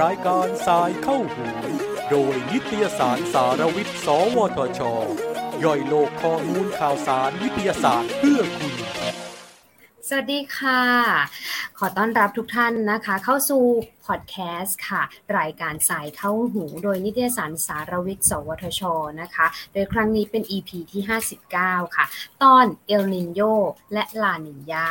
รายการสายเข้าหูโดยนิตยสารสารวิทย์ สวทช ย่อยโลกข้อมูลข่าวสารวิทยาศาสตร์เพื่อคุณ สวัสดีค่ะ ขอต้อนรับทุกท่านนะคะ เข้าสู่พอดแคสต์ค่ะ รายการสายเข้าหูโดยนิตยสารสารวิทย์ สวทช นะคะ โดยครั้งนี้เป็น EP ที่ 59 ค่ะ ตอนเอลนินโยและลานินยา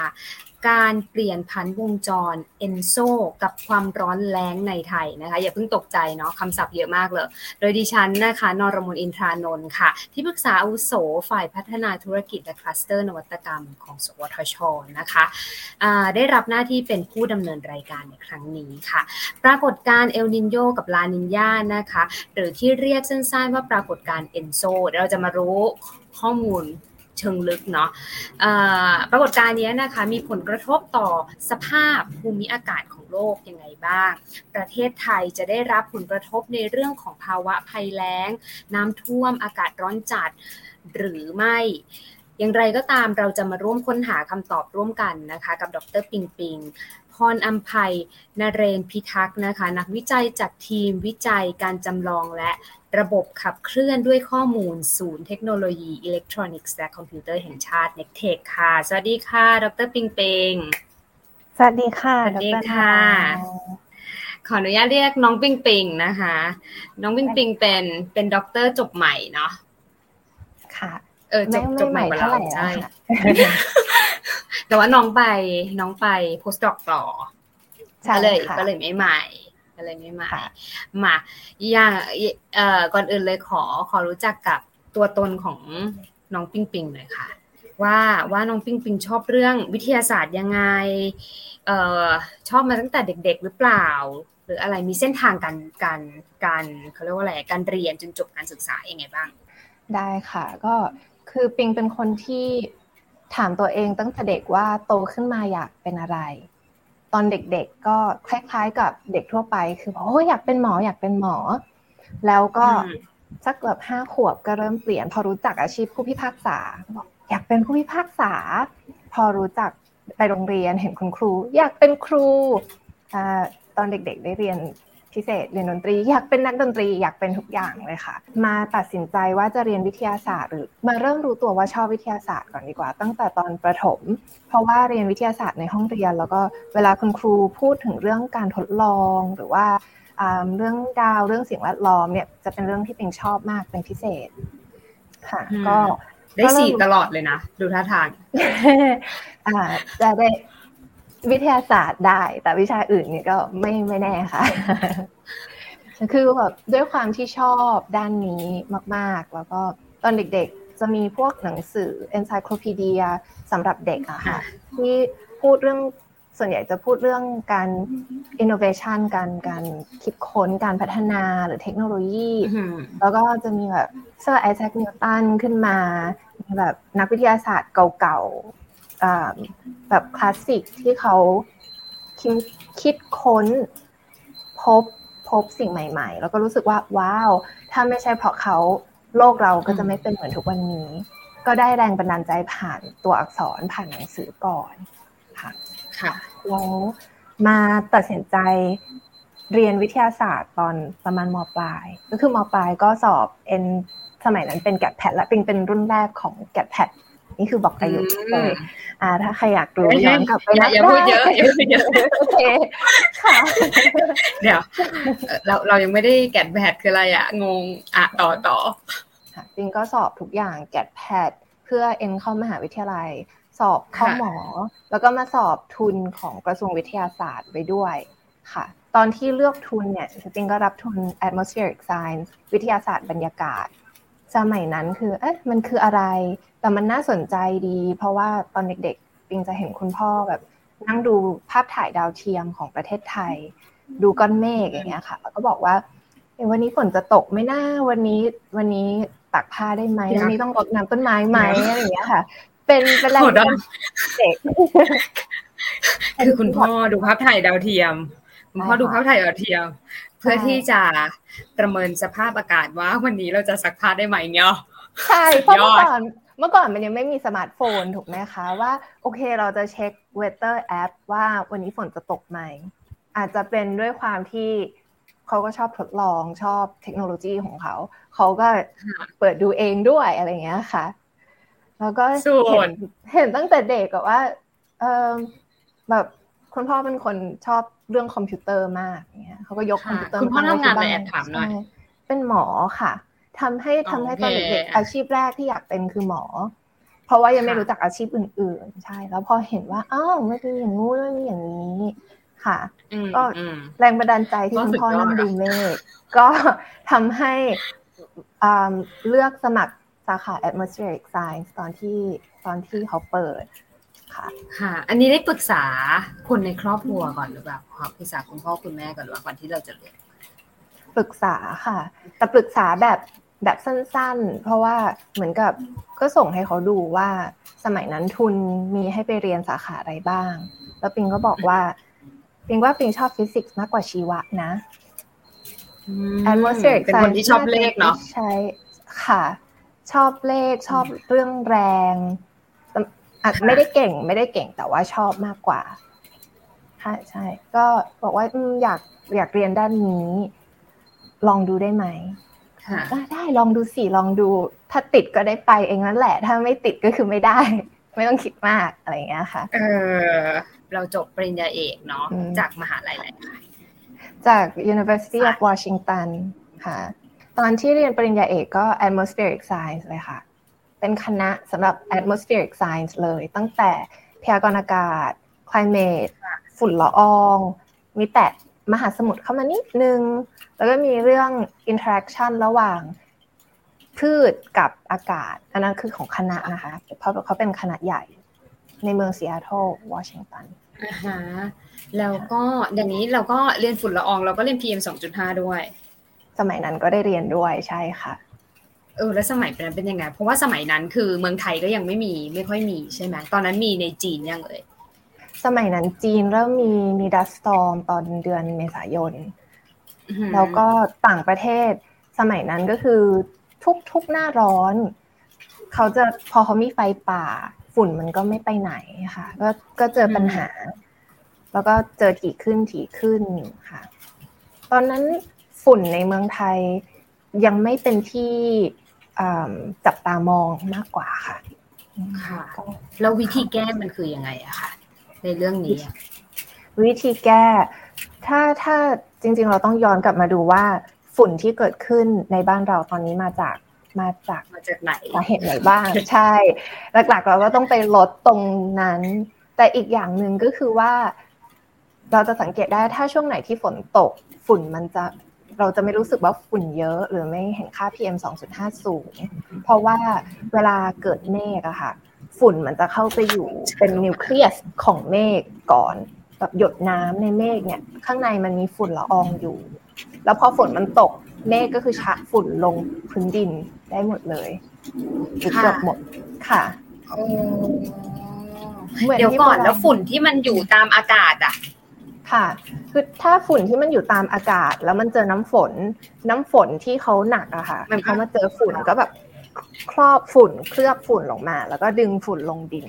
การเปลี่ยนผันวงจร ENSO กับความร้อนแล้งในไทยนะคะ อย่าเพิ่งตกใจเนาะคำศัพท์เยอะมากเลย โดยดิฉันนะคะนรมนอินทรานนท์ค่ะ ที่ปรึกษาอาวุโสฝ่ายพัฒนาธุรกิจและคลัสเตอร์นวัตกรรมของสวทชนะคะได้รับหน้าที่เป็นผู้ดำเนินรายการในครั้งนี้ค่ะ ปรากฏการณ์เอลนีโญกับลานีญานะคะ หรือที่เรียกสั้นๆว่าปรากฏการณ์ ENSO เราจะมารู้ข้อมูล เชิงลึกเนาะปรากฏการณ์นี้นะคะมีผลกระทบต่อสภาพภูมิอากาศของโลกยังไงบ้าง ประเทศไทยจะได้รับผลกระทบในเรื่องของภาวะภัยแล้ง น้ำท่วมอากาศร้อนจัดหรือไม่อย่างไรก็ตามเราจะมาร่วมค้นหาคำตอบร่วมกันนะคะ กับดรปิงปิง พรอัมภัยนเรนพิทักษ์นะคะ นักวิจัยจากทีมวิจัยการจำลองและระบบขับเคลื่อนด้วยข้อมูลศูนย์เทคโนโลยีอิเล็กทรอนิกส์และคอมพิวเตอร์แห่งชาติ NECTEC ค่ะ สวัสดีค่ะ ดรปิงเปง สวัสดีค่ะ สวัสดีค่ะ ขออนุญาตเรียกน้องปิงปิงนะคะ น้องปิงปิงเป็นเป็นด็อกเตอร์จบใหม่เนาะ ค่ะ เออจบจบใหม่กว่าเราใช่ แต่ว่าน้องไปน้องไป postdoc ต่อก็เลยก็เลยไม่ใหม่อะไรไม่มามาอย่างเอ่อก่อนอื่นเลยขอขอรู้จักกับตัวตนของน้องปิงปิงหน่อยค่ะ ว่าว่าน้องปิงปิงชอบเรื่องวิทยาศาสตร์ยังไงเอ่อชอบมาตั้งแต่เด็ก ๆ หรือเปล่า หรืออะไรมีเส้นทางการการการเขาเรียกว่าอะไรการเรียนจนจบการศึกษายังไงบ้าง ได้ค่ะ ก็คือปิงเป็นคนที่ ถามตัวเองตั้งแต่เด็กว่าโตขึ้นมาอยากเป็นอะไร ตอนเด็กๆก็คล้ายๆกับเด็กทั่วไป คือบอกโอ้อยากเป็นหมออยากเป็นหมอ แล้วก็สักเกือบห้าขวบก็เริ่มเปลี่ยน พอรู้จักอาชีพผู้พิพากษาบอกอยากเป็นผู้พิพากษา พอรู้จักไปโรงเรียนเห็นคุณครู อยากเป็นครูตอนเด็กๆได้เรียน พิเศษเรียนดนตรี อยากเป็นนักดนตรีอยากเป็นทุกอย่างเลยค่ะ มาตัดสินใจว่าจะเรียนวิทยาศาสตร์ หรือมาเริ่มรู้ตัวว่าชอบวิทยาศาสตร์ก่อนดีกว่า ตั้งแต่ตอนประถม เพราะว่าเรียนวิทยาศาสตร์ในห้องเรียน แล้วก็เวลาคุณครูพูดถึงเรื่องการทดลองหรือว่าเรื่องดาวเรื่องสิ่งแวดล้อมเนี่ยจะเป็นเรื่องที่เป็นชอบมากเป็นพิเศษค่ะ ก็ได้สี่ตลอดเลยนะ ดูท่าทางอ่าจะได้ วิทยาศาสตร์ได้ แต่วิชาอื่นเนี่ยก็ไม่ไม่แน่ค่ะ คือแบบด้วยความที่ชอบด้านนี้มาก ๆ แล้วก็ตอนเด็กๆ จะมีพวกหนังสือ encyclopedia สำหรับเด็กอะค่ะ ที่พูดเรื่องส่วนใหญ่จะพูดเรื่องการ innovation การการคิดค้นการพัฒนาหรือเทคโนโลยี แล้วก็จะมีแบบเซอร์ไอแซคนิวตันขึ้นมาแบบนักวิทยาศาสตร์เก่า แบบคลาสสิกที่เขาคิดค้นพบพบสิ่งใหม่ ๆ แล้วก็รู้สึกว่าว้าว ถ้าไม่ใช่เพราะเขาโลกเราก็จะไม่เป็นเหมือนทุกวันนี้ ก็ได้แรงบันดาลใจผ่านตัวอักษรผ่านหนังสือก่อนค่ะค่ะแล้วมาตัดสินใจเรียนวิทยาศาสตร์ตอนประมาณมปลาย ก็คือมปลายก็สอบเอ็นสมัยนั้นเป็นแกดแพดและเป็นเป็นรุ่นแรกของแกดแพด นี่คือบอกอายุเลยอ่า ถ้าใครอยากรู้ย้อนกลับไปนะอย่าพูดเยอะอย่าพูดเยอะโอเคค่ะเดี๋ยวเราเรายังไม่ได้แกดแพดคืออะไรอะงงอะต่อต่อจริงก็สอบทุกอย่างแกดแพดเพื่อเอ็นเข้ามหาวิทยาลัย สอบเข้าหมอ แล้วก็มาสอบทุนของกระทรวงวิทยาศาสตร์ไปด้วยค่ะ ตอนที่เลือกทุนเนี่ยจริงก็รับทุน atmospheric science วิทยาศาสตร์บรรยากาศ สมัยนั้นคือ เอ๊ะมันคืออะไร แต่มันน่าสนใจดี เพราะว่าตอนเด็กๆปิงจะเห็นคุณพ่อแบบ นั่งดูภาพถ่ายดาวเทียมของประเทศไทย ดูก้อนเมฆอย่างเงี้ยค่ะ แล้วก็บอกว่าวันนี้ฝนจะตกไม่น่าวันนี้วันนี้ตักผ้าได้ไหมวันนี้ต้องรดน้ำต้นไม้ไหมอะไรอย่างเงี้ยค่ะ เป็นเป็นแรงเด็กคือคุณพ่อดูภาพถ่ายดาวเทียม คุณพ่อดูภาพถ่ายดาวเทียม เพื่อที่จะประเมินสภาพอากาศว่าวันนี้เราจะซักผ้าได้ไหมเงี้ยใช่เพราะเมื่อก่อนเมื่อก่อนมันยังไม่มีสมาร์ทโฟนถูกไหมคะว่าโอเคเราจะเช็ค weather app ว่าวันนี้ฝนจะตกไหม อาจจะเป็นด้วยความที่เขาก็ชอบทดลองชอบเทคโนโลยีของเขา เขาก็เปิดดูเองด้วยอะไรเงี้ยค่ะ แล้วก็เห็นเห็นตั้งแต่เด็กกับว่าเออแบบคุณพ่อเป็นคนชอบ เรื่องคอมพิวเตอร์มากเนี่ยเขาก็ยกคอมพิวเตอร์คุณพ่อทำงานอะไรแอบถามหน่อยเป็นหมอค่ะทำให้ทำให้ตอนเด็กๆอาชีพแรกที่อยากเป็นคือหมอ เพราะว่ายังไม่รู้จักอาชีพอื่น ๆ ใช่ แล้วพอเห็นว่าอ้าวไม่เป็นอย่างงู้นไม่มีอย่างนี้ค่ะก็แรงบันดาลใจที่คุณพ่อนั่งดูเมฆก็ทำให้เลือกสมัครสาขา atmospheric science ตอนที่ตอนที่เขาเปิด ค่ะ ค่ะ อันนี้ได้ปรึกษาคนในครอบครัวก่อนหรือเปล่าปรึกษาคุณพ่อคุณแม่ก่อนหรือก่อนที่เราจะเรียนปรึกษาค่ะ แต่ปรึกษาแบบแบบสั้นๆ เพราะว่าเหมือนกับก็ส่งให้เขาดูว่าสมัยนั้นทุนมีให้ไปเรียนสาขาอะไรบ้าง แล้วปิงก็บอกว่าปิงว่าปิงชอบฟิสิกส์มากกว่าชีวะนะ atmospheric เป็นคนที่ชอบเลขเนาะใช่ค่ะ ชอบเลขชอบเรื่องแรง อาจไม่ได้เก่งไม่ได้เก่งแต่ว่าชอบมากกว่าใช่ใช่ ก็บอกว่าอยากอยากเรียนด้านนี้ ลองดูได้ไหมได้ลองดูสิลองดู ถ้าติดก็ได้ไปเองนั่นแหละ ถ้าไม่ติดก็คือไม่ได้ ไม่ต้องคิดมากอะไรอย่างเงี้ยค่ะ เออ เราจบปริญญาเอกเนาะจากมหาลัยอะไรคะจาก University of Washington ค่ะ ตอนที่เรียนปริญญาเอกก็ atmospheric science เลยค่ะ เป็นคณะสำหรับ atmospheric science เลย ตั้งแต่พยากรณ์อากาศ climate ฝุ่นละออง มีแตะมหาสมุทรเข้ามานิดนึง แล้วก็มีเรื่อง interaction ระหว่างพืชกับอากาศ อันนั้นคือของคณะนะคะ เพราะเขาเป็นคณะใหญ่ในเมืองซีแอตเทิลวอชิงตันอ่าฮะแล้วก็อย่างนี้เราก็เรียนฝุ่นละออง เราก็เรียน PM 2.5 ด้วย สมัยนั้นก็ได้เรียนด้วยใช่ค่ะ เออแล้วสมัยนั้นเป็นยังไงเพราะว่าสมัยนั้นคือเมืองไทยก็ยังไม่มีไม่ค่อยมีใช่ไหมตอนนั้นมีในจีนยังเลยสมัยนั้นจีนเริ่มมีมีดัสตอมตอนเดือนเมษายน แล้วก็ต่างประเทศสมัยนั้นก็คือทุกทุกหน้าร้อน เขาจะพอเขามีไฟป่า ฝุ่นมันก็ไม่ไปไหนค่ะ ก็ก็เจอปัญหา แล้วก็เจอถี่ขึ้นถี่ขึ้นค่ะ ตอนนั้นฝุ่นในเมืองไทยยังไม่เป็นที่ จับตามองมากกว่าค่ะค่ะแล้ววิธีแก้มันคือยังไงอะคะในเรื่องนี้ วิธีแก้ ถ้าถ้าจริง ๆ เราต้องย้อนกลับมาดูว่าฝุ่นที่เกิดขึ้นในบ้านเราตอนนี้มาจากมาจากมาจากไหนสาเหตุไหนบ้างใช่ หลักๆ เราก็ต้องไปลดตรงนั้น แต่อีกอย่างหนึ่งก็คือว่า เราจะสังเกตได้ถ้าช่วงไหนที่ฝนตก ฝุ่นมันจะ เราจะไม่รู้สึกว่าฝุ่นเยอะ หรือไม่เห็นค่า PM 2.5 สูง เพราะว่าเวลาเกิดเมฆอะค่ะ ฝุ่นมันจะเข้าไปอยู่เป็นนิวเคลียสของเมฆก่อนแบบหยดน้ำในเมฆเนี่ย ข้างในมันมีฝุ่นละอองอยู่ แล้วพอฝนมันตกเมฆก็คือชักฝุ่นลงพื้นดินได้หมดเลยเกือบหมดค่ะเดี๋ยวก่อนแล้วฝุ่นที่มันอยู่ตามอากาศอะ ค่ะคือถ้าฝุ่นที่มันอยู่ตามอากาศ แล้วมันเจอน้ำฝน น้ำฝนที่เขาหนักอะค่ะ มันเขามาเจอฝุ่นก็แบบครอบฝุ่นเคลือบฝุ่นลงมา แล้วก็ดึงฝุ่นลงดิน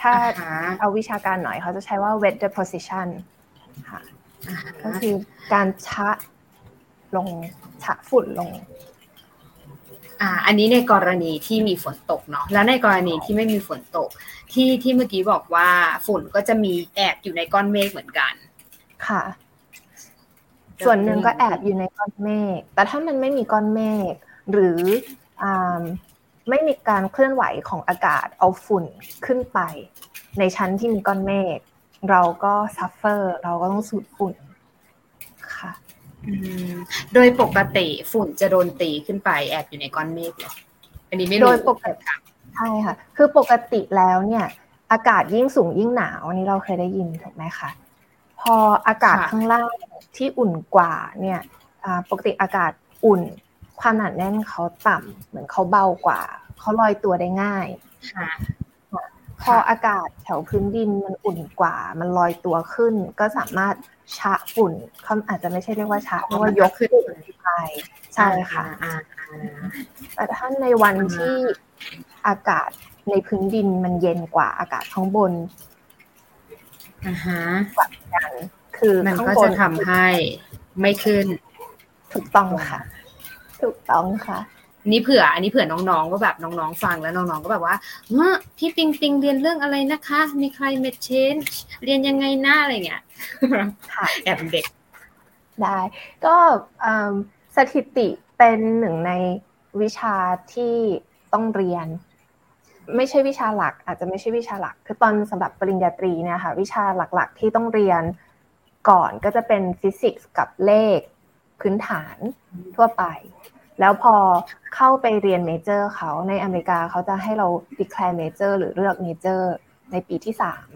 ถ้าเอาวิชาการหน่อยเขาจะใช้ว่า wet deposition ค่ะก็คือการชะลงชะฝุ่นลง อ่าอันนี้ในกรณีที่มีฝนตกเนาะแล้วในกรณีที่ไม่มีฝนตก ที่ที่เมื่อกี้บอกว่าฝุ่นก็จะมีแอบอยู่ในก้อนเมฆเหมือนกัน ค่ะ ส่วนหนึ่งก็แอบอยู่ในก้อนเมฆแต่ถ้ามันไม่มีก้อนเมฆหรืออ่าไม่มีการเคลื่อนไหวของอากาศเอาฝุ่นขึ้นไป ในชั้นที่มีก้อนเมฆเราก็ suffer เราก็ต้องสูดฝุ่น โดยปกติฝุ่นจะโดนตีขึ้นไปแอบอยู่ในก้อนเมฆเหรออันนี้ไม่รู้โดยปกติใช่ค่ะ คือปกติแล้วเนี่ย อากาศยิ่งสูงยิ่งหนาวอันนี้เราเคยได้ยินถูกไหมคะพออากาศข้างล่างที่อุ่นกว่าเนี่ยปกติอากาศอุ่น ความหนาแน่นเขาต่ำเหมือนเขาเบากว่าเขาลอยตัวได้ง่าย พออากาศแถวพื้นดินมันอุ่นกว่า มันลอยตัวขึ้น ก็สามารถชะฝุ่นเขาอาจจะไม่ใช่เรียกว่าชะเรียกว่ายกขึ้นไปใช่ค่ะแต่ถ้าในวันที่อากาศในพื้นดินมันเย็นกว่าอากาศข้างบนอ่าฮะกันคือมันก็จะทำให้ไม่ขึ้น ถูกต้องค่ะ ถูกต้องค่ะ นี่เผื่อ อันนี้เผื่อน้องๆว่าแบบน้องๆฟังแล้วน้องๆก็แบบว่าพี่ปิงปิงเรียนเรื่องอะไรนะคะ มี climate change เรียนยังไงหน้าอะไรเงี้ยค่ะแอบเด็ก ได้ ก็สถิติเป็นหนึ่งในวิชาที่ต้องเรียน ไม่ใช่วิชาหลัก อาจจะไม่ใช่วิชาหลัก คือตอนสำหรับปริญญาตรีเนี่ยค่ะวิชาหลักๆที่ต้องเรียนก่อนก็จะเป็นฟิสิกส์กับเลขพื้นฐานทั่วไป แล้วพอเข้าไปเรียน major เขาในอเมริกาเขาจะให้เรา declare major หรือเลือก major ในปีที่สาม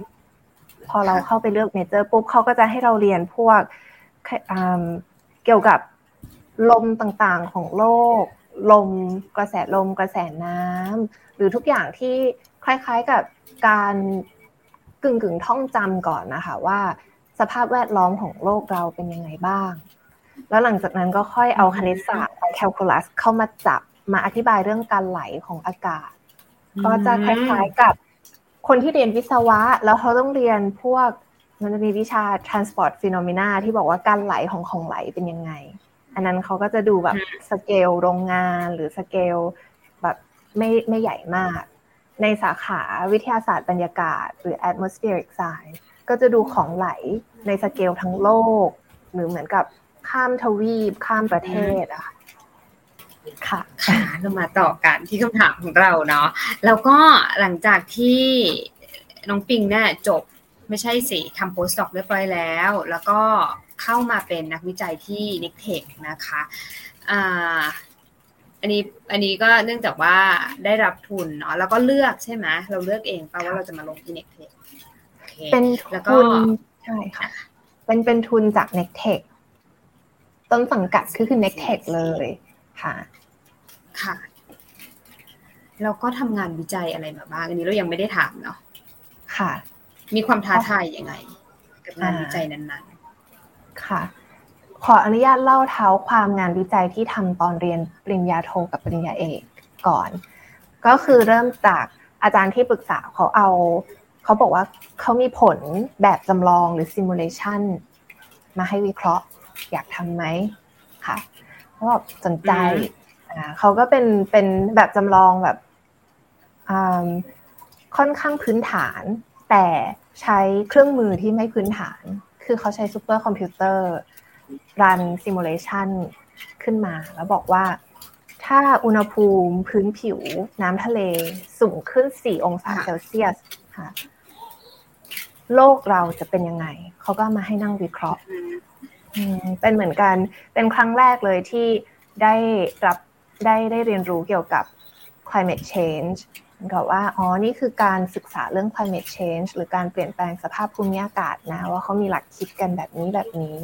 พอเราเข้าไปเลือก major ปุ๊บเขาก็จะให้เราเรียนพวกเกี่ยวกับลมต่างๆของโลก ลมกระแสลมกระแสน้ำหรือทุกอย่างที่คล้ายๆกับการกึ่งๆท่องจำก่อนนะคะว่าสภาพแวดล้อมของโลกเราเป็นยังไงบ้าง แล้วหลังจากนั้นก็ค่อยเอาคณิตศาสตร์แคลคูลัสเข้ามาจับมาอธิบายเรื่องการไหลของอากาศ ก็จะคล้ายๆกับคนที่เรียนวิศวะ แล้วเขาต้องเรียนพวกมันจะมีวิชา transport phenomena ที่บอกว่าการไหลของของไหลเป็นยังไง อันนั้นเขาก็จะดูแบบสเกลโรงงานหรือสเกลแบบไม่ไม่ใหญ่มาก ในสาขาวิทยาศาสตร์บรรยากาศ หรือ atmospheric science ก็จะดูของไหลในสเกลทั้งโลก หรือเหมือนกับ ข้ามทวีปข้ามประเทศอะค่ะค่ะเรามาต่อกันที่คำถามของเราเนาะแล้วก็หลังจากที่น้องปิงเนี่ยจบไม่ใช่สิทำ postdoc เรียบร้อยแล้ว แล้วก็เข้ามาเป็นนักวิจัยที่นิกเทคนะคะอ่าอันนี้อันนี้ก็เนื่องจากว่าได้รับทุนเนาะแล้วก็เลือกใช่ไหมเราเลือกเองป่ะว่าเราจะมาลงที่เน็กเทคเป็นทุนใช่ค่ะเป็นเป็นทุนจากเน็กเทค ต้นสังกัดคือคือ n e c t e c h เลยค่ะค่ะแล้วก็ทำงานวิจัยอะไรมาบ้าง อันนี้เรายังไม่ได้ถามเนาะค่ะ มีความท้าทายยังไง กับงานวิจัยนั้นๆ ค่ะ ขออนุญาตเล่าเท้าความงานวิจัยที่ทำตอนเรียนปริญญาโทกับปริญญาเอกก่อน ก็คือเริ่มจากอาจารย์ที่ปรึกษาเขาเอา เขาบอกว่าเขามีผลแบบจำลองหรือซิมูเลชันมาให้วิเคราะห์ อยากทำไหมค่ะเขาบอกสนใจเขาก็เป็นเป็นแบบจำลองแบบค่อนข้างพื้นฐาน แต่ใช้เครื่องมือที่ไม่พื้นฐาน คือเขาใช้ซูเปอร์คอมพิวเตอร์ run simulation ขึ้นมา แล้วบอกว่าถ้าอุณหภูมิพื้นผิวน้ำทะเลสูงขึ้น 4 องศาเซลเซียสค่ะโลกเราจะเป็นยังไง เขาก็มาให้นั่งวิเคราะห์ เป็นเหมือนกันเป็นครั้งแรกเลยที่ได้รับได้ได้เรียนรู้เกี่ยวกับ climate change กับว่าอ๋อนี่คือการศึกษาเรื่อง climate change หรือการเปลี่ยนแปลงสภาพภูมิอากาศนะ ว่าเขามีหลักคิดกันแบบนี้แบบนี้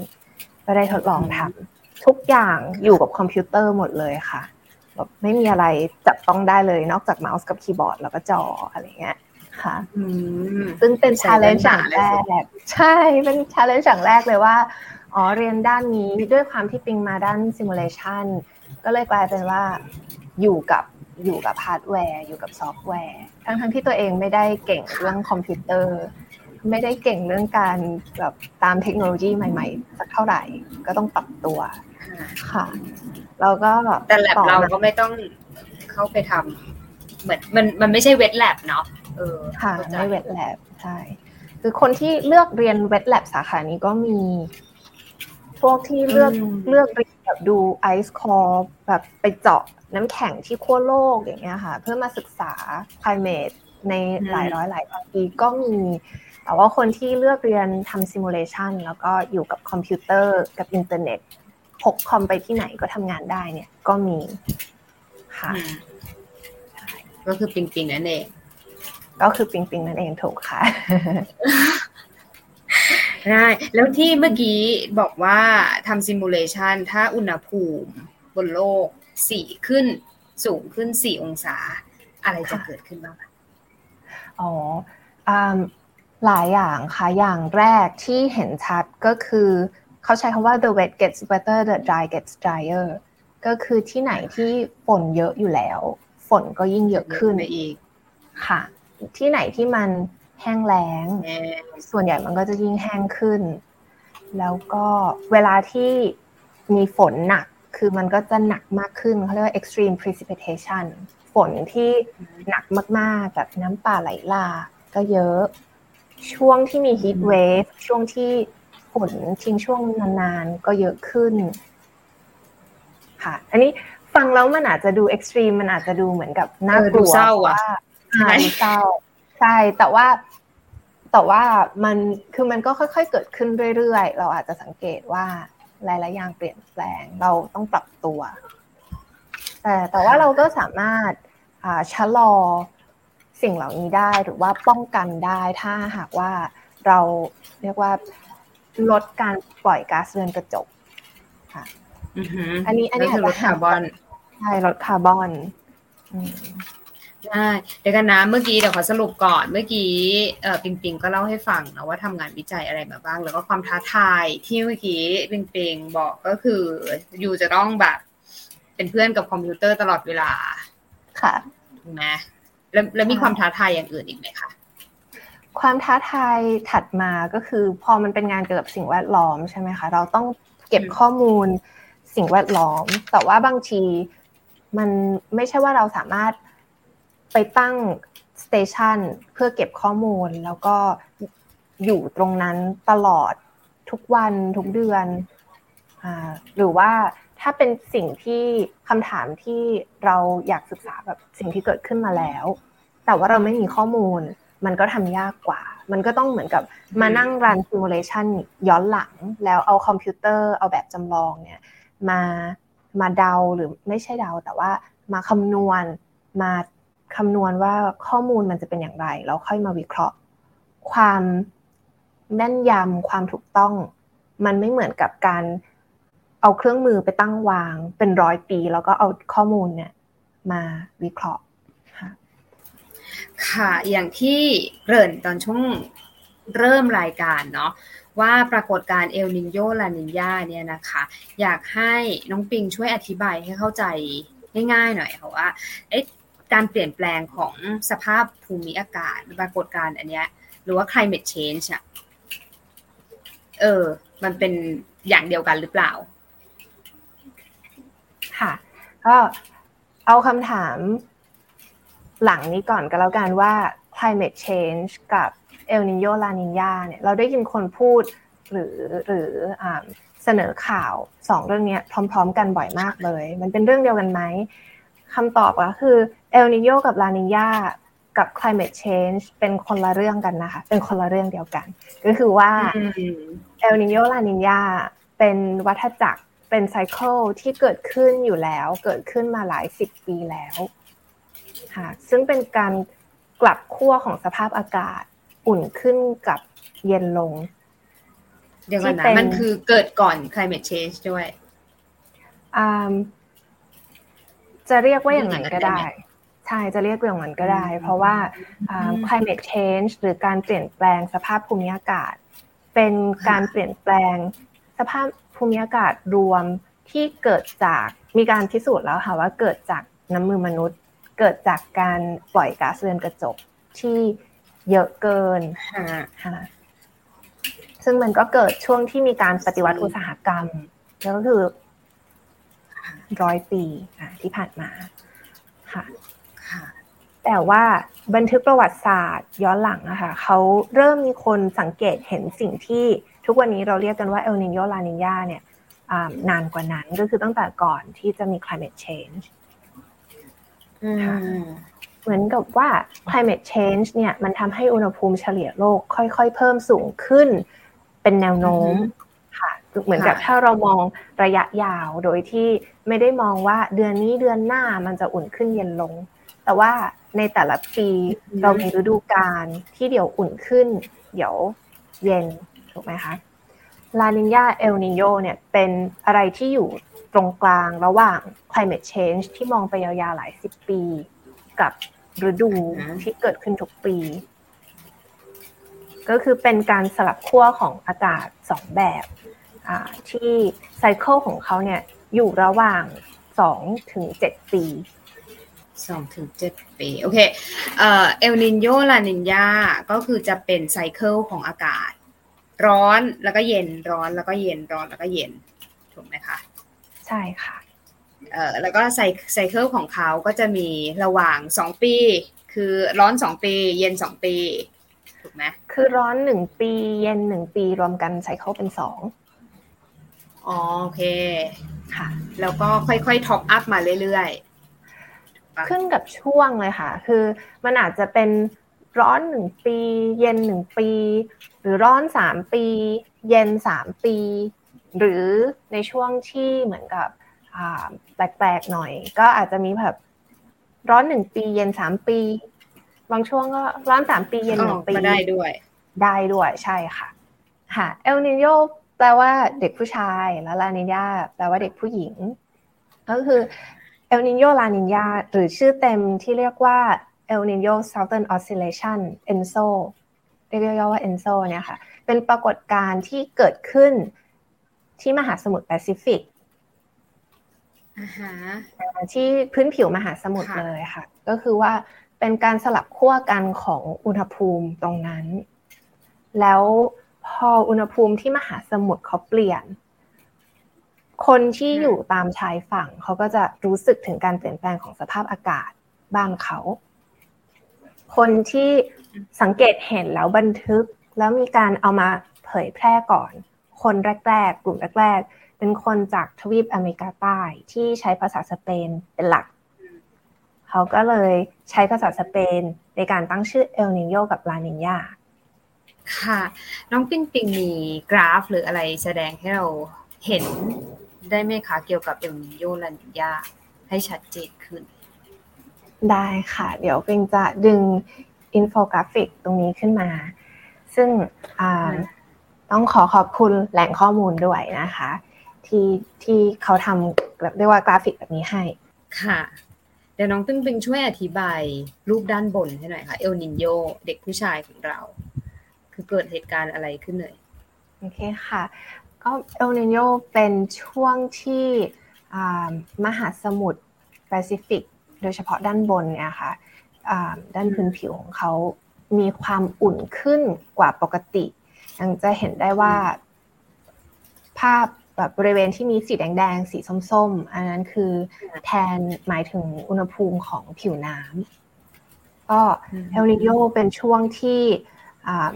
ก็ได้ทดลองทำทุกอย่างอยู่กับคอมพิวเตอร์หมดเลยค่ะแบบไม่มีอะไรจับต้องได้เลยนอกจากเมาส์กับคีย์บอร์ดแล้วก็จออะไรเงี้ยค่ะซึ่งเป็น challenge อย่างแรกใช่เป็น challenge อย่างแรกเลยว่า อ๋อเรียนด้านนี้ด้วยความที่ปิงมาด้าน simulation ก็เลยกลายเป็นว่าอยู่กับอยู่กับฮาร์ดแวร์อยู่กับซอฟต์แวร์ ทั้งทั้งที่ตัวเองไม่ได้เก่งเรื่องคอมพิวเตอร์ ไม่ได้เก่งเรื่องการแบบตามเทคโนโลยีใหม่ๆ สักเท่าไหร่ ก็ต้องปรับตัวค่ะแล้วก็แต่แลบเราก็ไม่ต้องเข้าไปทำเหมือนมันมันไม่ใช่ wet lab เนาะเออค่ะไม่ wet lab ใช่คือคนที่เลือกเรียน wet lab สาขานี้ก็มี พวกที่เลือกเลือกแบบดูไอซ์คอร์แบบไปเจาะน้ำแข็งที่ขั้วโลกอย่างเงี้ยค่ะ เพื่อมาศึกษา climate ในหลายร้อยหลายปีก็มี แต่ว่าคนที่เลือกเรียนทำ simulation แล้วก็อยู่กับคอมพิวเตอร์กับอินเทอร์เน็ตพกคอมไปที่ไหนก็ทำงานได้เนี่ยก็มีค่ะก็คือปิงปิงนั่นเอง ก็คือปิงปิงนั่นเองถูกค่ะ ได้แล้วที่เมื่อกี้บอกว่าทำซิมูเลชันถ้าอุณหภูมิบนโลกสี่ขึ้นสูงขึ้นสี่องศา อะไรจะเกิดขึ้นบ้างอ๋อหลายอย่างค่ะ อย่างแรกที่เห็นชัดก็คือเขาใช้คำว่า the wet gets wetter the dry gets drier ก็คือที่ไหนที่ฝนเยอะอยู่แล้วฝฝนก็ยิ่งเยอะขึ้นอีกค่ะ ที่ไหนที่มัน แห้งแล้ง ส่วนใหญ่มันก็จะยิ่งแห้งขึ้น แล้วก็เวลาที่มีฝนหนัก คือมันก็จะหนักมากขึ้นเขาเรียกว่า extreme precipitation ฝนที่หนักมากๆแบบน้ำป่าไหลหลากก็เยอะ ช่วงที่มี heat wave ช่วงที่ฝนทิ้งช่วงนานๆ ก็เยอะขึ้น ค่ะ อันนี้ฟังแล้วมันอาจจะดูเอ็กซ์ตรีมมันอาจจะดูเหมือนกับน่ากลัวว่าใช่เศร้า ใช่ แต่ว่า แต่ว่ามันคือมันก็ค่อยๆเกิดขึ้นเรื่อยๆ เราอาจจะสังเกตว่าหลายๆอย่างเปลี่ยนแปลงเราต้องปรับตัว แต่แต่ว่าเราก็สามารถชะลอสิ่งเหล่านี้ได้หรือว่าป้องกันได้ถ้าหากว่าเราเรียกว่าลดการปล่อยก๊าซเรือนกระจกค่ะอันนี้อันนี้ลดคาร์บอนใช่ลดคาร์บอน ได้เดี๋ยวกันนะเมื่อกี้เดี๋ยวขอสรุปก่อนเมื่อกี้เออปิงปิงก็เล่าให้ฟังนะว่าทำงานวิจัยอะไรมาบ้าง แล้วก็ความท้าทายที่เมื่อกี้ปิงปิงบอกก็คืออยู่จะต้องแบบ เป็นเพื่อนกับคอมพิวเตอร์ตลอดเวลา ค่ะถูกไหมแล้วแล้วมีความท้าทายอย่างอื่นอีกไหมคะความท้าทายถัดมาก็คือ พอมันเป็นงานเกี่ยวกับสิ่งแวดล้อมใช่ไหมคะ เราต้องเก็บข้อมูลสิ่งแวดล้อม แต่ว่าบางทีมันไม่ใช่ว่าเราสามารถ ไปตั้งสเตชันเพื่อเก็บข้อมูล แล้วก็อยู่ตรงนั้นตลอดทุกวันทุกเดือนอหรือว่าถ้าเป็นสิ่งที่คำถามที่เราอยากศึกษาแบบสิ่งที่เกิดขึ้นมาแล้ว แต่ว่าเราไม่มีข้อมูล มันก็ทำยากกว่า มันก็ต้องเหมือนกับมานั่ง run simulation ย้อนหลัง แล้วเอาคอมพิวเตอร์เอาแบบจำลองเนี่ยมามาเดาหรือไม่ใช่เดาแต่ว่ามาคำนวณมา คำนวณว่าข้อมูลมันจะเป็นอย่างไร แล้วค่อยมาวิเคราะห์ ความแม่นยำความถูกต้อง มันไม่เหมือนกับการเอาเครื่องมือไปตั้งวางเป็นร้อยปี แล้วก็เอาข้อมูลเนี่ยมาวิเคราะห์ค่ะ อย่างที่เกริ่นตอนช่วงเริ่มรายการเนาะว่าปรากฏการเอลนินโยลานินยาเนี่ยนะคะ อยากให้น้องปิงช่วยอธิบายให้เข้าใจง่ายๆหน่อยค่ะว่า การเปลี่ยนแปลงของสภาพภูมิอากาศปรากฏการณ์อันเนี้ยหรือว่า climate change อะเออ มันเป็นอย่างเดียวกันหรือเปล่า ค่ะ ก็เอาคำถามหลังนี้ก่อนก็แล้วกันว่า climate change กับ El Nino La Nina เนี่ยเราได้ยินคนพูดหรือหรือเสนอข่าวสองเรื่องนี้พร้อม ๆ กันบ่อยมากเลย มันเป็นเรื่องเดียวกันไหม คำตอบก็คือเอลนิโยกับลานิญากับ climate change เป็นคนละเรื่องกันนะคะ เป็นคนละเรื่องเดียวกัน ก็คือว่าเอลนิโยลานิญาเป็นวัฏจักรเป็นไซเคิลที่เกิดขึ้นอยู่แล้ว เกิดขึ้นมาหลายสิบปีแล้วค่ะซึ่งเป็นการกลับขั้วของสภาพอากาศอุ่นขึ้นกับเย็นลง เดี๋ยวก่อนนะมันคือเกิดก่อน climate change ด้วย จะเรียกว่าอย่างนั้นก็ได้ ใช่จะเรียกอย่างนั้นก็ได้ เพราะว่า climate change หรือการเปลี่ยนแปลงสภาพภูมิอากาศ เป็นการเปลี่ยนแปลงสภาพภูมิอากาศรวมที่เกิดจากมีการพิสูจน์แล้วค่ะว่าเกิดจากน้ำมือมนุษย์ เกิดจากการปล่อยก๊าซเรือนกระจกที่เยอะเกินค่ะซึ่งมันก็เกิดช่วงที่มีการปฏิวัติอุตสาหกรรม แล้วก็คือ ร้อยปีที่ผ่านมาค่ะแต่ว่าบันทึกประวัติศาสตร์ย้อนหลังนะคะเขาเริ่มมีคนสังเกตเห็นสิ่งที่ทุกวันนี้เราเรียกกันว่าเอลนิโยลานิญาเนี่ยนานกว่านั้นก็คือตั้งแต่ก่อนที่จะมี climate change เหมือนกับว่า climate change เนี่ยมันทำให้อุณหภูมิเฉลี่ยโลกค่อยๆ เพิ่มสูงขึ้น เป็นแนวโน้ม เหมือนกับถ้าเรามองระยะยาวโดยที่ไม่ได้มองว่าเดือนนี้เดือนหน้ามันจะอุ่นขึ้นเย็นลง แต่ว่าในแต่ละปีเรามีฤดูกาลที่เดี๋ยวอุ่นขึ้น เดี๋ยวเย็นถูกไหมคะลานิญาเอลนิโยเนี่ยเป็นอะไรที่อยู่ตรงกลางระหว่าง climate change ที่มองไปยาวๆหลายสิบปี กับฤดูที่เกิดขึ้นทุกปี ก็คือเป็นการสลับขั้วของอากาศสองแบบ ที่ไซเคิลของเขาเนี่ยอยู่ระหว่าง2ถึง7ปีสองถึงเจ็ดปี โอเคเอ่อเอลนินโยลานินยาก็คือจะเป็นไซเคิลของอากาศ ร้อนแล้วก็เย็นร้อนแล้วก็เย็นร้อนแล้วก็เย็น ถูกไหมคะ ใช่ค่ะเอ่อแล้วก็ไซไซเคิลของเขาก็จะมีระหว่างสองปี คือร้อนสองปี เย็นสองปี ถูกไหมคือร้อนหนึ่งปี เย็นหนึ่งปีรวมกันไซเคิลเป็นส องอ๋อโอเคค่ะ แล้วก็ค่อยๆท็อปอัพมาเรื่อยๆปะขึ้นกับช่วงเลยค่ะ คือมันอาจจะเป็นร้อนหนึ่งปี เย็นหนึ่งปี หรือร้อนสามปี เย็นสามปี หรือในช่วงที่เหมือนกับอ่าแปลกๆหน่อย ก็อาจจะมีแบบร้อนหนึ่งปีเย็นสามปี บางช่วงก็ร้อนสามปีเย็นหนึ่งปีก็ได้ด้วย ได้ด้วยใช่ค่ะ ค่ะเอลนิโย แปลว่าเด็กผู้ชายแล้วลานิญาแปลว่าเด็กผู้หญิง ก็คือเอลนิโยลานิญาหรือชื่อเต็มที่เรียกว่าเอลนิโย Southern Oscillation ENSO เรียกย่อว่า ENSO เนี่ยค่ะ เป็นปรากฏการณ์ที่เกิดขึ้นที่มหาสมุทรแปซิฟิกอ่าฮะที่พื้นผิวมหาสมุทรค่ะเลยค่ะ ก็คือว่าเป็นการสลับขั้วกันของอุณหภูมิตรงนั้น แล้ว พออุณหภูมิที่มหาสมุทรเขาเปลี่ยน คนที่อยู่ตามชายฝั่งเขาก็จะรู้สึกถึงการเปลี่ยนแปลงของสภาพอากาศบ้านเขา คนที่สังเกตเห็นแล้วบันทึกแล้วมีการเอามาเผยแพร่ก่อน คนแรกๆ กลุ่มแรกๆ เป็นคนจากทวีปอเมริกาใต้ที่ใช้ภาษาสเปนเป็นหลัก เขาก็เลยใช้ภาษาสเปนในการตั้งชื่อเอลนิโยกับลานิญา ค่ะ น้องปิงปิงมีกราฟหรืออะไรแสดงให้เราเห็นได้ไหมคะเกี่ยวกับเอลนิโยลานิญาให้ชัดเจนขึ้น ได้ค่ะ เดี๋ยวปิงจะดึงอินโฟกราฟิกตรงนี้ขึ้นมา ซึ่งอ่าต้องขอขอบคุณแหล่งข้อมูลด้วยนะคะ ที่ที่เขาทำแบบเรียกว่ากราฟิกแบบนี้ให้ ค่ะเดี๋ยวน้องปิงปิงช่วยอธิบายรูปด้านบนให้หน่อยค่ะ เอลนินโยเด็กผู้ชายของเรา คือเกิดเหตุการณ์อะไรขึ้นเลยโอเคค่ะ ก็เอลนิโยเป็นช่วงที่อ่ามหาสมุทรแปซิฟิก โดยเฉพาะด้านบนเนี่ยค่ะอ่าด้านพื้นผิวของเขามีความอุ่นขึ้นกว่าปกติ ยังจะเห็นได้ว่า ภาพแบบบริเวณที่มีสีแดงๆ สีส้มๆ อันนั้นคือแทนหมายถึงอุณหภูมิของผิวน้ำก็อืมเอลนิโยเป็นช่วงที่อ่า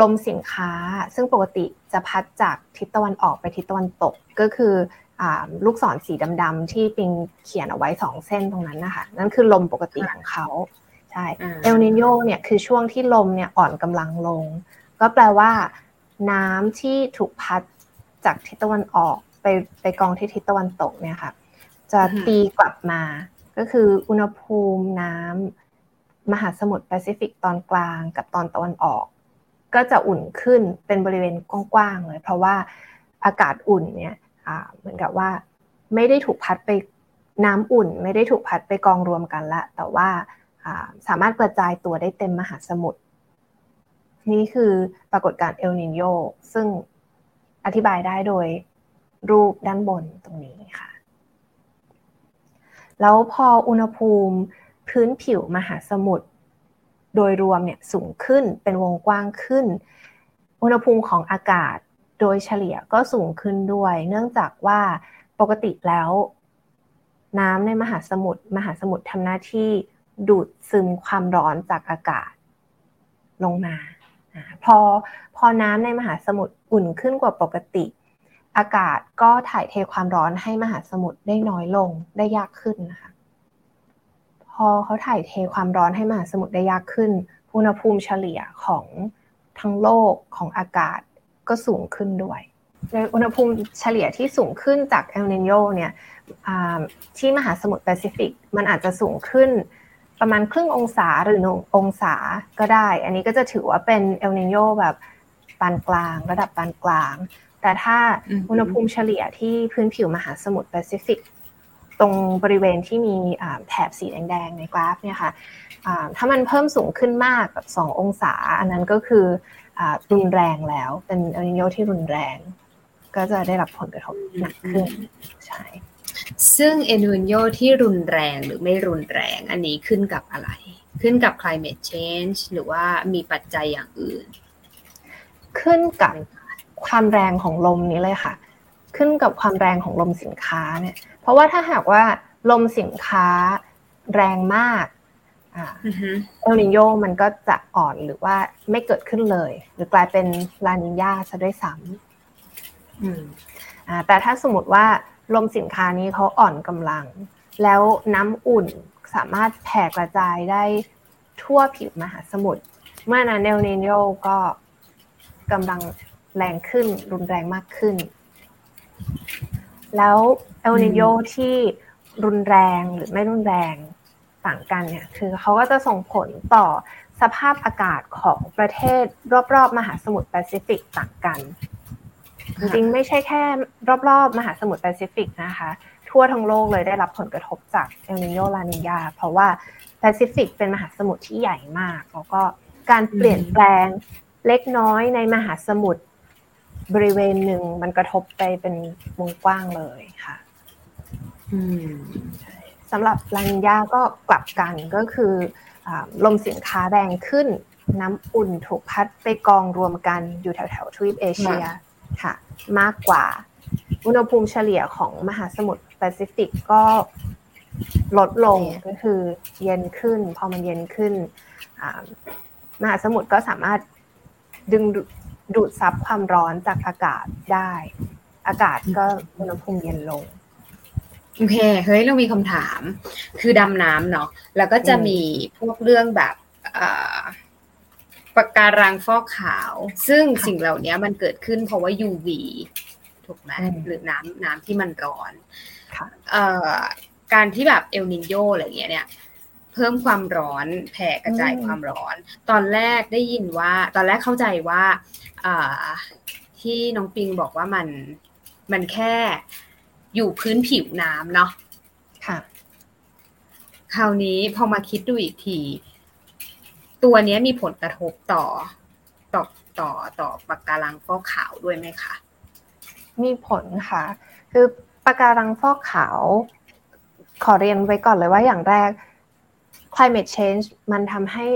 ลมสินค้า ซึ่งปกติจะพัดจากทิศตะวันออกไปทิศตะวันตกก็คืออาลูกศรสีดำๆที่ปิงเขียนเอาไว้สองเส้นตรงนั้นนะคะนั่นคือลมปกติของเขาใช่อ่าเอลนิโยเนี่ยคือช่วงที่ลมเนี่ยอ่อนกำลังลง ก็แปลว่าน้ำที่ถูกพัดจากทิศตะวันออกไปไปกองที่ทิศตะวันตกเนี่ยค่ะ จะอือฮึตีกลับมา ก็คืออุณหภูมิน้ำมหาสมุทรแปซิฟิกตอนกลางกับตอนตะวันออก ก็จะอุ่นขึ้นเป็นบริเวณกว้างๆเลย เพราะว่าอากาศอุ่นเนี่ยเหมือนกับว่าไม่ได้ถูกพัดไปน้ำอุ่น ไม่ได้ถูกพัดไปกองรวมกันละ แต่ว่าอ่าสามารถกระจายตัวได้เต็มมหาสมุทรนี่คือปรากฏการณ์เอลนิโยซึ่งอธิบายได้โดยรูปด้านบนตรงนี้ค่ะ แล้วพออุณหภูมิพื้นผิวมหาสมุทร โดยรวมเนี่ยสูงขึ้นเป็นวงกว้างขึ้น อุณหภูมิของอากาศโดยเฉลี่ยก็สูงขึ้นด้วย เนื่องจากว่าปกติแล้ว น้ำในมหาสมุทรมหาสมุทรทำหน้าที่ดูดซึมความร้อนจากอากาศลงมาพอพอน้ำในมหาสมุทรอุ่นขึ้นกว่าปกติ อากาศก็ถ่ายเทความร้อนให้มหาสมุทรได้น้อยลงได้ยากขึ้นนะคะ พอเขาถ่ายเทความร้อนให้มหาสมุทรได้ยากขึ้น อุณหภูมิเฉลี่ยของทั้งโลกของอากาศก็สูงขึ้นด้วยโดยอุณหภูมิเฉลี่ยที่สูงขึ้นจากเอลนิโยเนี่ยอ่าที่มหาสมุทรแปซิฟิกมันอาจจะสูงขึ้นประมาณครึ่งองศาหรือหนึ่งองศาก็ได้ อันนี้ก็จะถือว่าเป็นเอลนิโยแบบปานกลาง ระดับปานกลาง แต่ถ้าอืมอุณหภูมิเฉลี่ยที่พื้นผิวมหาสมุทรแปซิฟิก ตรงบริเวณที่มีอ่าแถบสีแดงๆในกราฟเนี่ยค่ะอ่าถ้ามันเพิ่มสูงขึ้นมากแบบ2องศา อันนั้นก็คืออ่ารุนแรงแล้ว เป็นเอลนิโยที่รุนแรง ก็จะได้รับผลกระทบหนักขึ้นใช่ซึ่งเอลนิโยที่รุนแรงหรือไม่รุนแรงอันนี้ขึ้นกับอะไร ขึ้นกับ climate change หรือว่ามีปัจจัยอย่างอื่น ขึ้นกับความแรงของลมนี้เลยค่ะ ขึ้นกับความแรงของลมสินค้าเนี่ยเพ ราะว่าถ้าหากว่าลมสินค้าแรงมากเอลนิโยมันก็จะอ่อนหรือว่าไม่เกิดขึ้นเลย หรือกลายเป็นลานิญาซะด้วยซ้ำแต่ถ้าสมมติว่าลมสินค้านี้เขาอ่อนกำลัง แล้วน้ำอุ่นสามารถแผ่กระจายได้ทั่วผิวมหาสมุทรเมื่อนั้นเอลนิโยก็กำลังแรงขึ้นรุนแรงมากขึ้น แล้วเอลนิโยที่รุนแรงหรือไม่รุนแรงต่างกันเนี่ย คือเขาก็จะส่งผลต่อสภาพอากาศของประเทศรอบๆ มหาสมุทรแปซิฟิกต่างกัน จริงๆไม่ใช่แค่รอบๆ มหาสมุทรแปซิฟิกนะคะ ทั่วทั้งโลกเลยได้รับผลกระทบจากเอลนิโยลานิญาเพราะว่าแปซิฟิกเป็นมหาสมุทรที่ใหญ่มาก แล้วก็การเปลี่ยนแปลงเล็กน้อยในมหาสมุทร บริเวณหนึ่งมันกระทบไปเป็นวงกว้างเลยค่ะสำหรับลานิญาก็กลับกันก็คือลมสินค้าแรงขึ้น น้ำอุ่นถูกพัดไปกองรวมกันอยู่แถวแถวทวีปเอเชียค่ะ มากกว่า อุณหภูมิเฉลี่ยของมหาสมุทรแปซิฟิกก็ลดลงก็คือเย็นขึ้น พอมันเย็นขึ้นมหาสมุทรก็สามารถดึง ดูดซับความร้อนจากอากาศได้ อากาศก็อุณหภูมิเย็นลงโอเคเฮ้ยเรามีคำถาม คือดำน้ำเนาะแล้วก็จะมีพวกเรื่องแบบปะการังฟอกขาว ซึ่งสิ่งเหล่านี้มันเกิดขึ้นเพราะว่า UV ถูกไหมหรือน้ำน้ำที่มันร้อนการที่แบบเอลนินโยอะไรเงี้ยเนี่ยเพิ่มความร้อนแผ่กระจายความร้อน ตอนแรกได้ยินว่า ตอนแรกเข้าใจว่าที่น้องปิงบอกว่ามันมันแค่อยู่พื้นผิวน้ำเนาะค่ะ คราวนี้พอมาคิดดูอีกที ตัวนี้มีผลกระทบต่อต่อต่อต่อปะการังฟอกขาวด้วยไหมคะมีผลค่ะ คือปะการังฟอกขาว ขอเรียนไว้ก่อนเลยว่าอย่างแรก climate change มันทำให้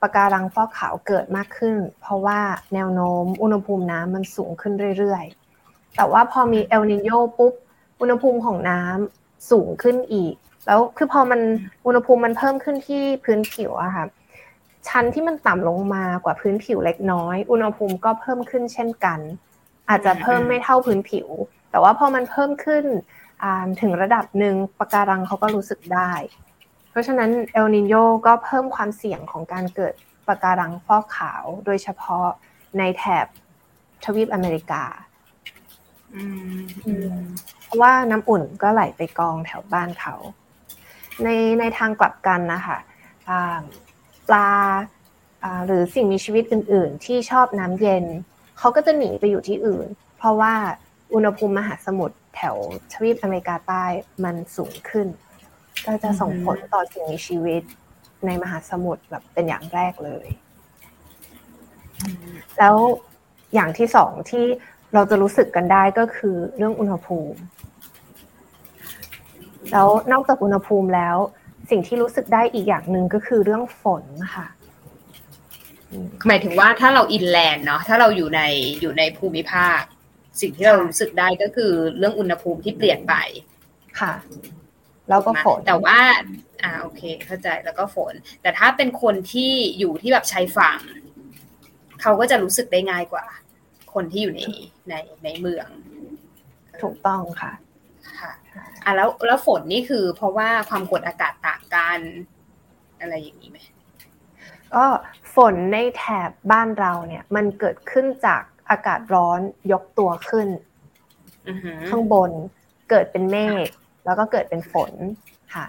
ปะการังฟอกขาวเกิดมากขึ้น เพราะว่าแนวโน้มอุณหภูมิน้ำมันสูงขึ้นเรื่อยๆ แต่ว่าพอมีเอลนิโยปุ๊บ อุณหภูมิของน้ำสูงขึ้นอีก แล้วคือพอมันอุณหภูมิมันเพิ่มขึ้นที่พื้นผิวอะค่ะชั้นที่มันต่ำลงมากว่าพื้นผิวเล็กน้อย อุณหภูมิก็เพิ่มขึ้นเช่นกัน อาจจะเพิ่มไม่เท่าพื้นผิว แต่ว่าพอมันเพิ่มขึ้นถึงระดับหนึ่งปะการังเขาก็รู้สึกได้ เพราะฉะนั้นเอลนิโยก็เพิ่มความเสี่ยงของการเกิดปะการังฟอกขาว โดยเฉพาะในแถบทวีปอเมริกาเพราะว่าน้ำอุ่นก็ไหลไปกองแถวบ้านเขา ในในทางกลับกันนะคะปลาหรือสิ่งมีชีวิตอื่น ๆ ที่ชอบน้ำเย็น เขาก็จะหนีไปอยู่ที่อื่น เพราะว่าอุณหภูมิมหาสมุทรแถวทวีปอเมริกาใต้มันสูงขึ้น ก็จะส่งผลต่อสิ่งมีชีวิตในมหาสมุทรแบบเป็นอย่างแรกเลย แล้วอย่างที่สองที่เราจะรู้สึกกันได้ก็คือเรื่องอุณหภูมิ แล้วนอกจากอุณหภูมิแล้ว สิ่งที่รู้สึกได้อีกอย่างหนึ่งก็คือเรื่องฝนค่ะหมายถึงว่าถ้าเราอินแลนด์เนาะถ้าเราอยู่ในอยู่ในภูมิภาค สิ่งที่เรารู้สึกได้ก็คือเรื่องอุณหภูมิที่เปลี่ยนไปค่ะ แล้วก็ฝนแต่ว่า อ่าโอเค เข้าใจแล้วก็ฝน แต่ถ้าเป็นคนที่อยู่ที่แบบชายฝั่ง เขาก็จะรู้สึกได้ง่ายกว่า คนที่อยู่ในในในเมือง ถูกต้องค่ะค่ะอะแล้วแล้วฝนนี่คือ เพราะว่าความกดอากาศต่างกันอะไรอย่างนี้ไหมก็ฝนในแถบบ้านเราเนี่ย มันเกิดขึ้นจากอากาศร้อนยกตัวขึ้นข้างบนเกิดเป็นเมฆ แล้วก็เกิดเป็นฝนค่ะ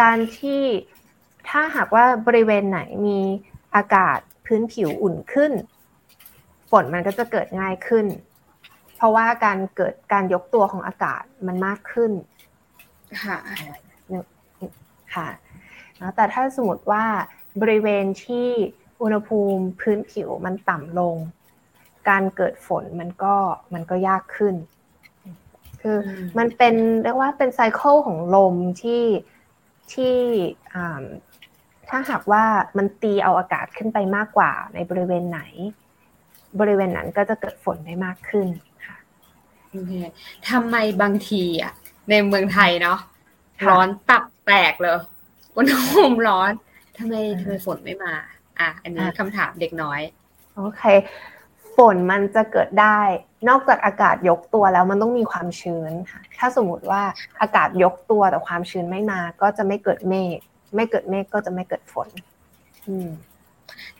การที่ถ้าหากว่าบริเวณไหนมีอากาศพื้นผิวอุ่นขึ้น ฝนมันก็จะเกิดง่ายขึ้น เพราะว่าการเกิดการยกตัวของอากาศมันมากขึ้น ค่ะค่ะแต่ถ้าสมมติว่าบริเวณที่อุณหภูมิพื้นผิวมันต่ำลง การเกิดฝนมันก็มันก็ยากขึ้น คือมันเป็นเรียกว่าเป็นไซเคิลของลมที่ที่ถ้าหากว่ามันตีเอาอากาศขึ้นไปมากกว่าในบริเวณไหน บริเวณนั้นก็จะเกิดฝนได้มากขึ้นค่ะโอเคทำไมบางทีอะในเมืองไทยเนาะร้อนตับแตกเลยอุณหภูมิร้อนทำไมทำไมฝนไม่มา อะ อันนี้คำถามเด็กน้อย โอเค ฝนมันจะเกิดได้ นอกจากอากาศยกตัวแล้วมันต้องมีความชื้นค่ะถ้าสมมติว่าอากาศยกตัวแต่ความชื้นไม่มา ก็จะไม่เกิดเมฆไม่เกิดเมฆก็จะไม่เกิดฝน อืม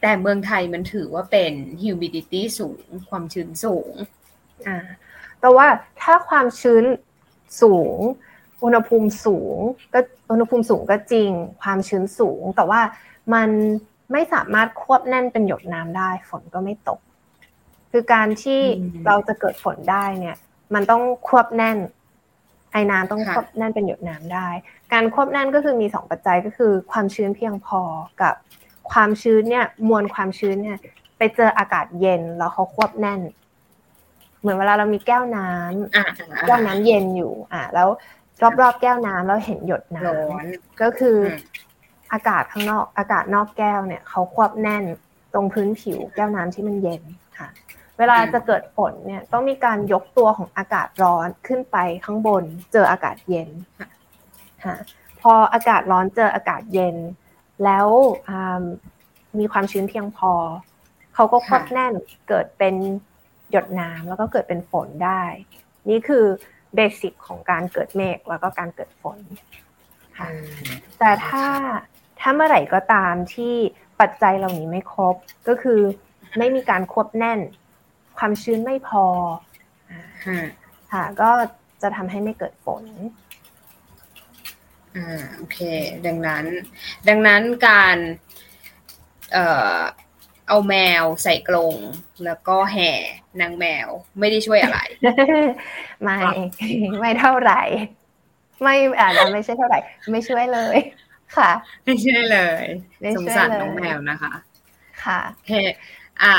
แต่เมืองไทยมันถือว่าเป็น humidity สูง ความชื้นสูง อ่า แต่ว่าถ้าความชื้นสูง อุณหภูมิสูง ก็อุณหภูมิสูงก็จริง ความชื้นสูง แต่ว่ามันไม่สามารถควบแน่นเป็นหยดน้ำได้ ฝนก็ไม่ตก คือการที่เราจะเกิดฝนได้เนี่ย มันต้องควบแน่น ไอ้น้ำต้องควบแน่นเป็นหยดน้ำได้ การควบแน่นก็คือมีสองปัจจัยก็คือ ความชื้นเพียงพอกับความชื้นเนี่ย มวลความชื้นเนี่ย ไปเจออากาศเย็นแล้วเขาควบแน่น เหมือนเวลาเรามีแก้วน้ำแก้วน้ำเย็นอยู่ อะ แล้วรอบๆแก้วน้ำเราเห็นหยดน้ำก็คืออากาศข้างนอก อากาศนอกแก้วเนี่ยเขาควบแน่นตรงพื้นผิวแก้วน้ำที่มันเย็นค่ะ เวลาจะเกิดฝนเนี่ยต้องมีการยกตัวของอากาศร้อนขึ้นไปข้างบน เจออากาศเย็นค่ะพออากาศร้อนเจออากาศเย็น แล้วมีความชื้นเพียงพอ เขาก็ควบแน่นเกิดเป็นหยดน้ำแล้วก็เกิดเป็นฝนได้ นี่คือเบสิกของการเกิดเมฆแล้วก็การเกิดฝนค่ะแต่ถ้าถ้าเมื่อไหร่ก็ตามที่ปัจจัยเหล่านี้ไม่ครบก็คือไม่มีการควบแน่น ความชื้นไม่พอค่ะก็จะทำให้ไม่เกิดฝนอ่าโอเค ดังนั้น ดังนั้นการเอ่อเอาแมวใส่กรงแล้วก็แห่นางแมวไม่ได้ช่วยอะไร ไม่ไม่เท่าไหร่ ไม่อาจจะไม่ใช่เท่าไหร่ ไม่ช่วยเลย ค่ะ ไม่ใช่เลยสงสารน้องแมวนะคะ ค่ะโอเคอะ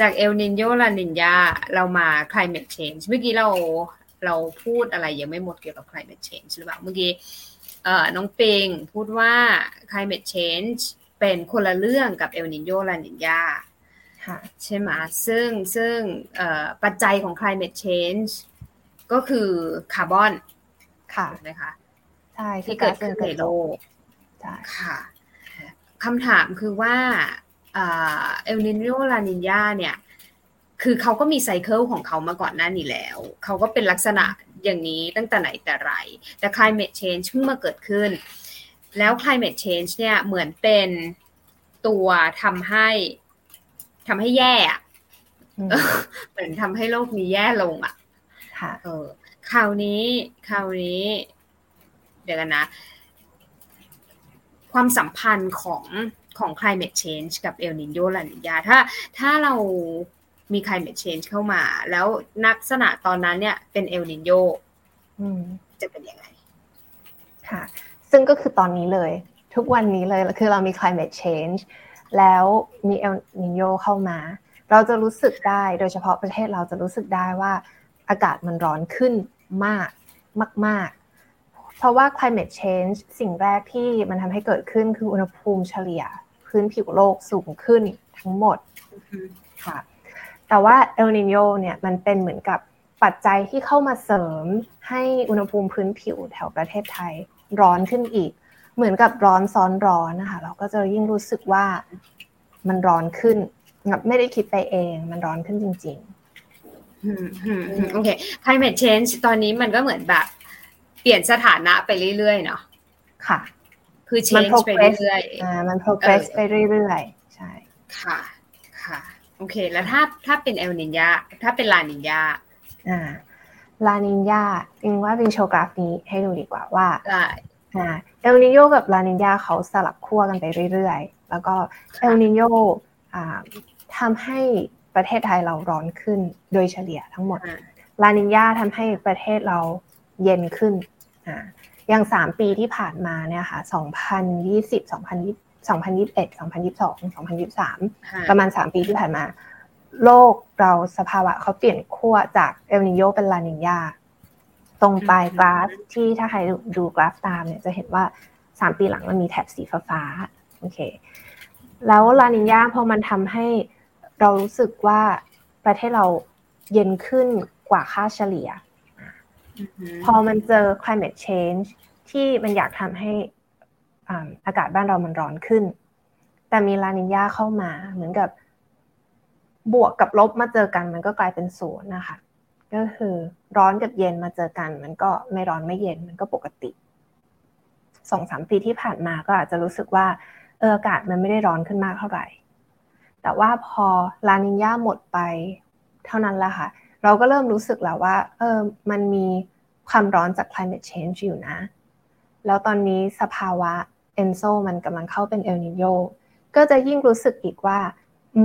จากเอลนินโยลานินยาเรามา climate change เมื่อกี้เราเราพูดอะไรยังไม่หมดเกี่ยวกับ climate change หรือเปล่าเมื่อกี้เอ่อน้องเปงพูดว่า climate change เป็นคนละเรื่องกับเอลนินโยลานินยาใช่ไหมซึ่งซึ่งปัจจัยของ climate change ก็คือคาร์บอนค่ะนะคะใช่ที่เกิดขึ้นในโลกค่ะคำถามคือว่า เอลนินโยลานินยาเนี่ยคือเขาก็มีไซเคิลของเขามาก่อนหน้านี้แล้ว เขาก็เป็นลักษณะอย่างนี้ตั้งแต่ไหนแต่ไร แต่ climate change เพิ่งมาเกิดขึ้น แล้ว climate change เนี่ยเหมือนเป็นตัวทำให้ทำให้แย่เหมือนทำให้โลกนี้แย่ลงอะค่ะเออคราวนี้คราวนี้ เดี๋ยวกันนะ ความสัมพันธ์ของ ของ climate change กับเอลนิโยลานิญาถ้าถ้าเรามี climate change เข้ามา แล้วนักษณะตอนนั้นเนี่ยเป็นเอลนิโยจะเป็นยังไง ค่ะ ซึ่งก็คือตอนนี้เลย ทุกวันนี้เลยคือเรามี climate change แล้วมีเอลนิโยเข้ามา เราจะรู้สึกได้โดยเฉพาะประเทศเราจะรู้สึกได้ว่าอากาศมันร้อนขึ้นมากมากเพราะว่า climate change สิ่งแรกที่มันทำให้เกิดขึ้นคืออุณหภูมิเฉลี่ย พื้นผิวโลกสูงขึ้นทั้งหมดค่ะ แต่ว่าเอลนิโยเนี่ยมันเป็นเหมือนกับปัจจัยที่เข้ามาเสริมให้อุณหภูมิพื้นผิวแถวประเทศไทยร้อนขึ้นอีก เหมือนกับร้อนซ้อนร้อนนะคะ เราก็จะยิ่งรู้สึกว่ามันร้อนขึ้นแบบไม่ได้คิดไปเอง มันร้อนขึ้นจริงๆโอเค climate change ตอนนี้มันก็เหมือนแบบปลี่ยนสถานะไปเรื่อยๆเนาะค่ะ คือ change ไปเรื่อยๆอ่ามัน progress ไปเรื่อยๆใช่ค่ะค่ะ โอเค แล้วถ้าถ้าเป็นเอลนินยาถ้าเป็นลานินยาอ่าลานินยาอิงว่าเป็นโชว์กราฟนี้ให้ดูดีกว่าว่าได้อ่าเอลนิโยกับลานินยาเขาสลับขั้วกันไปเรื่อยๆ แล้วก็เอลนิโยอ่าทำให้ประเทศไทยเราร้อนขึ้นโดยเฉลี่ยทั้งหมดลานินยาทำให้ประเทศเราเย็นขึ้นอ ย่างสามปีที่ผ่านมาเนี่ยค่ะสองพันยี่สิบสองพันยี่สองพันยี่สิบเอ็ดสองพันยี่สิบสองสองพันยี่สิบสามประมาณสามปีที่ผ่านมา โลกเราสภาวะเขาเปลี่ยนขั้วจากเอลนิโยเป็นลานิญาตรงปลายกราฟที่ถ้าใครดูกราฟตามเนี่ยจะเห็นว่าสามปีหลังมันมีแถบสีฟ้าโอเค แล้วลานินยาพอมันทำให้เรารู้สึกว่าประเทศเราเย็นขึ้นกว่าค่าเฉลี่ย พอมันเจอ climate change ที่มันอยากทำให้อากาศบ้านเรามันร้อนขึ้น แต่มีลานินยาเข้ามาเหมือนกับบวกกับลบมาเจอกันมันก็กลายเป็นศูนย์นะคะ ก็คือร้อนกับเย็นมาเจอกัน มันก็ไม่ร้อนไม่เย็นมันก็ปกติสองสามปีที่ผ่านมาก็อาจจะรู้สึกว่าเอออากาศมันไม่ได้ร้อนขึ้นมากเท่าไหร่ แต่ว่าพอลานินยาหมดไปเท่านั้นแหละค่ะ เราก็เริ่มรู้สึกแล้วว่าเออมันมีความร้อนจาก climate change อยู่นะ แล้วตอนนี้สภาวะเอนโซมันกำลังเข้าเป็นเอลนิโยก็จะยิ่งรู้สึกอีกว่า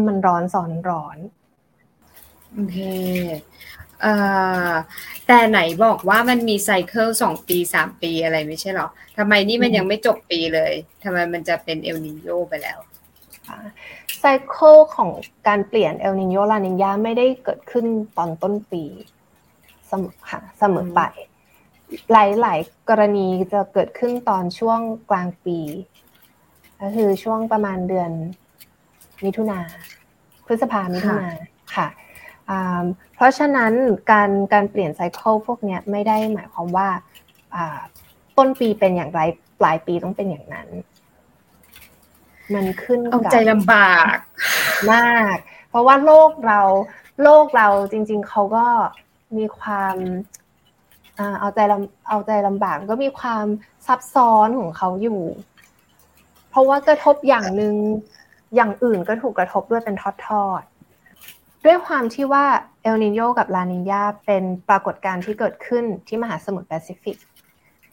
มันร้อนสอนร้อนโอเคเอ่อแต่ไหนบอกว่ามันมีไซเคิลสองปีสามปีอะไรไม่ใช่หรอทำไมนี่มันยังไม่จบปีเลยทำไมมันจะเป็นเอลนิโยไปแล้ว ไซเคิลของการเปลี่ยนเอลนิโยลานินยาไม่ได้เกิดขึ้นตอนต้นปีเสมอค่ะเสมอไป หลาย ๆ กรณีจะเกิดขึ้นตอนช่วงกลางปี ก็คือช่วงประมาณเดือนมิถุนาพฤษภามิถุนาค่ะ เพราะฉะนั้นการการเปลี่ยนไซเคิลพวกนี้ไม่ได้หมายความว่าต้นปีเป็นอย่างไรปลายปีต้องเป็นอย่างนั้น มันขึ้นกับใจลำบากมาก เพราะว่าโลกเราโลกเราจริง ๆเขาก็มีความเอาใจลำเอาใจลำบากก็มีความซับซ้อนของเขาอยู่ เพราะว่ากระทบอย่างหนึ่งอย่างอื่นก็ถูกกระทบด้วยเป็นทอดๆด้วยความที่ว่าเอลนิโยกับลานิญาเป็นปรากฏการณ์ที่เกิดขึ้นที่มหาสมุทรแปซิฟิก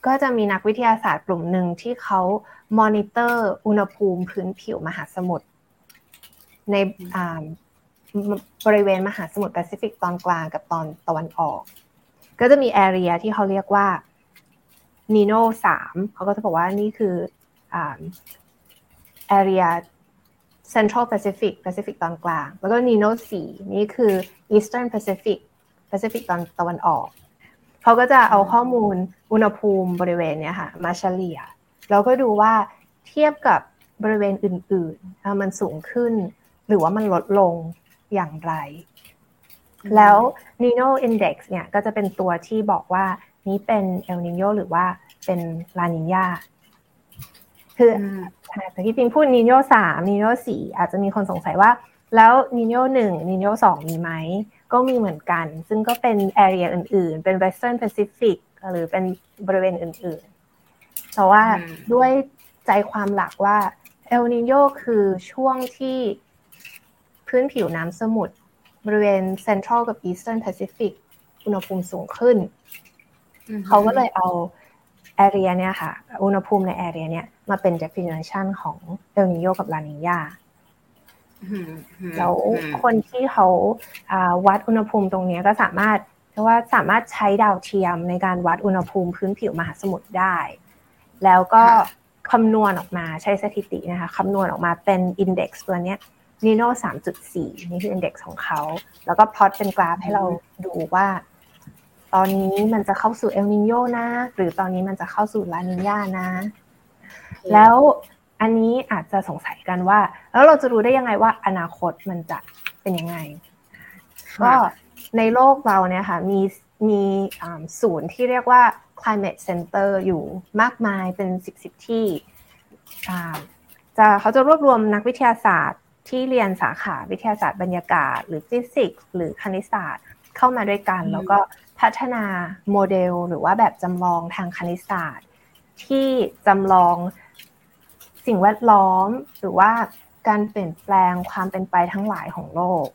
ก็จะมีนักวิทยาศาสตร์กลุ่มหนึ่งที่เขามอนิเตอร์อุณหภูมิพื้นผิวมหาสมุทรในบริเวณมหาสมุทรแปซิฟิกตอนกลางกับตอนตะวันออก ก็จะมี area ที่เขาเรียกว่านีโน่สามเขาก็จะบอกว่านี่คือ area Central Pacific Pacific ตอนกลาง แล้วก็ Nino 4นี่คือ Eastern Pacific Pacific ตอนตะวันออก เขาก็จะเอาข้อมูลอุณหภูมิบริเวณเนี้ยค่ะ มาเฉลี่ย แล้วก็ดูว่าเทียบกับบริเวณอื่นๆ มันสูงขึ้น หรือว่ามันลดลงอย่างไร แล้ว Nino Index เนี่ยก็จะเป็นตัวที่บอกว่านี้เป็น El Nino หรือว่าเป็นลานิญาคือแต่ที่จริงพูดนีโนสามนีโนสี่อาจจะมีคนสงสัยว่า แล้วนีโนหนึ่งนีโนสองมีไหม ก็มีเหมือนกัน ซึ่งก็เป็นแอเรียอื่น ๆ เป็น Western Pacific หรือเป็นบริเวณอื่นๆเพราะว่าด้วยใจความหลักว่าเอลนิโยคือช่วงที่พื้นผิวน้ำสมุทรบริเวณ Central กับ Eastern Pacific อุณหภูมิสูงขึ้น เขาก็เลยเอาarea เนี่ยค่ะ อุณหภูมิใน area เนี่ยมาเป็น definition ของเอลนิโยกับลานิญา แล้วคนที่เขาวัดอุณหภูมิตรงนี้ก็สามารถเรียกว่าสามารถใช้ดาวเทียมในการวัดอุณหภูมิพื้นผิวมหาสมุทรได้ แล้วก็คำนวณออกมาใช้สถิตินะคะคำนวณออกมาเป็น index ตัวนี้ Nino สามจุดสี่นี่คือ index ของเขา แล้วก็พลอตเป็นกราฟให้เราดูว่า ตอนนี้มันจะเข้าสู่เอลนิโยนะ หรือตอนนี้มันจะเข้าสู่ลานิญานะ แล้ว อันนี้อาจจะสงสัยกันว่า แล้วเราจะรู้ได้ยังไงว่าอนาคตมันจะเป็นยังไง ก็ในโลกเราเนี่ยค่ะมีมีศูนย์ที่เรียกว่า climate center อยู่มากมายเป็นสิบสิบที่จะเขาจะรวบรวมนักวิทยาศาสตร์ที่เรียนสาขาวิทยาศาสตร์บรรยากาศ หรือฟิสิกส์หรือคณิตศาสตร์เข้ามาด้วยกัน แล้วก็พัฒนาโมเดลหรือว่าแบบจำลองทางคณิตศาสตร์ ที่จำลอง สิ่งแวดล้อมหรือว่าการเปลี่ยนแปลงความเป็นไปทั้งหลายของโลก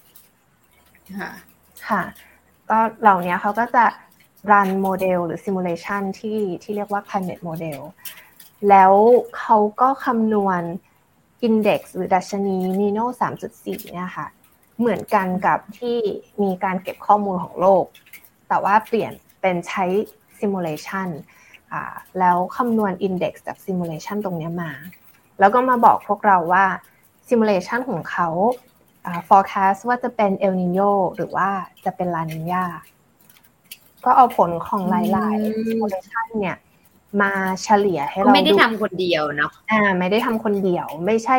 ค่ะก็เหล่านี้เขาก็จะ run โมเดลหรือ simulation ที่ที่เรียกว่า climate model แล้วเขาก็คำนวณ index หรือดัชนี Nino 3.4 เนี่ยค่ะ เหมือนกันกับที่มีการเก็บข้อมูลของโลก แต่ว่าเปลี่ยนเป็นใช้ simulation แล้วคำนวณ index จาก simulation ตรงนี้มา แล้วก็มาบอกพวกเราว่า simulation ของเขา forecast ว่าจะเป็นเอลนิโยหรือว่าจะเป็นลานิญาก็เอาผลของหลายๆ simulation เนี่ยมาเฉลี่ยให้เราไม่ได้ทำคนเดียวเนาะอ่า ไม่ได้ทำคนเดียว ไม่ใช่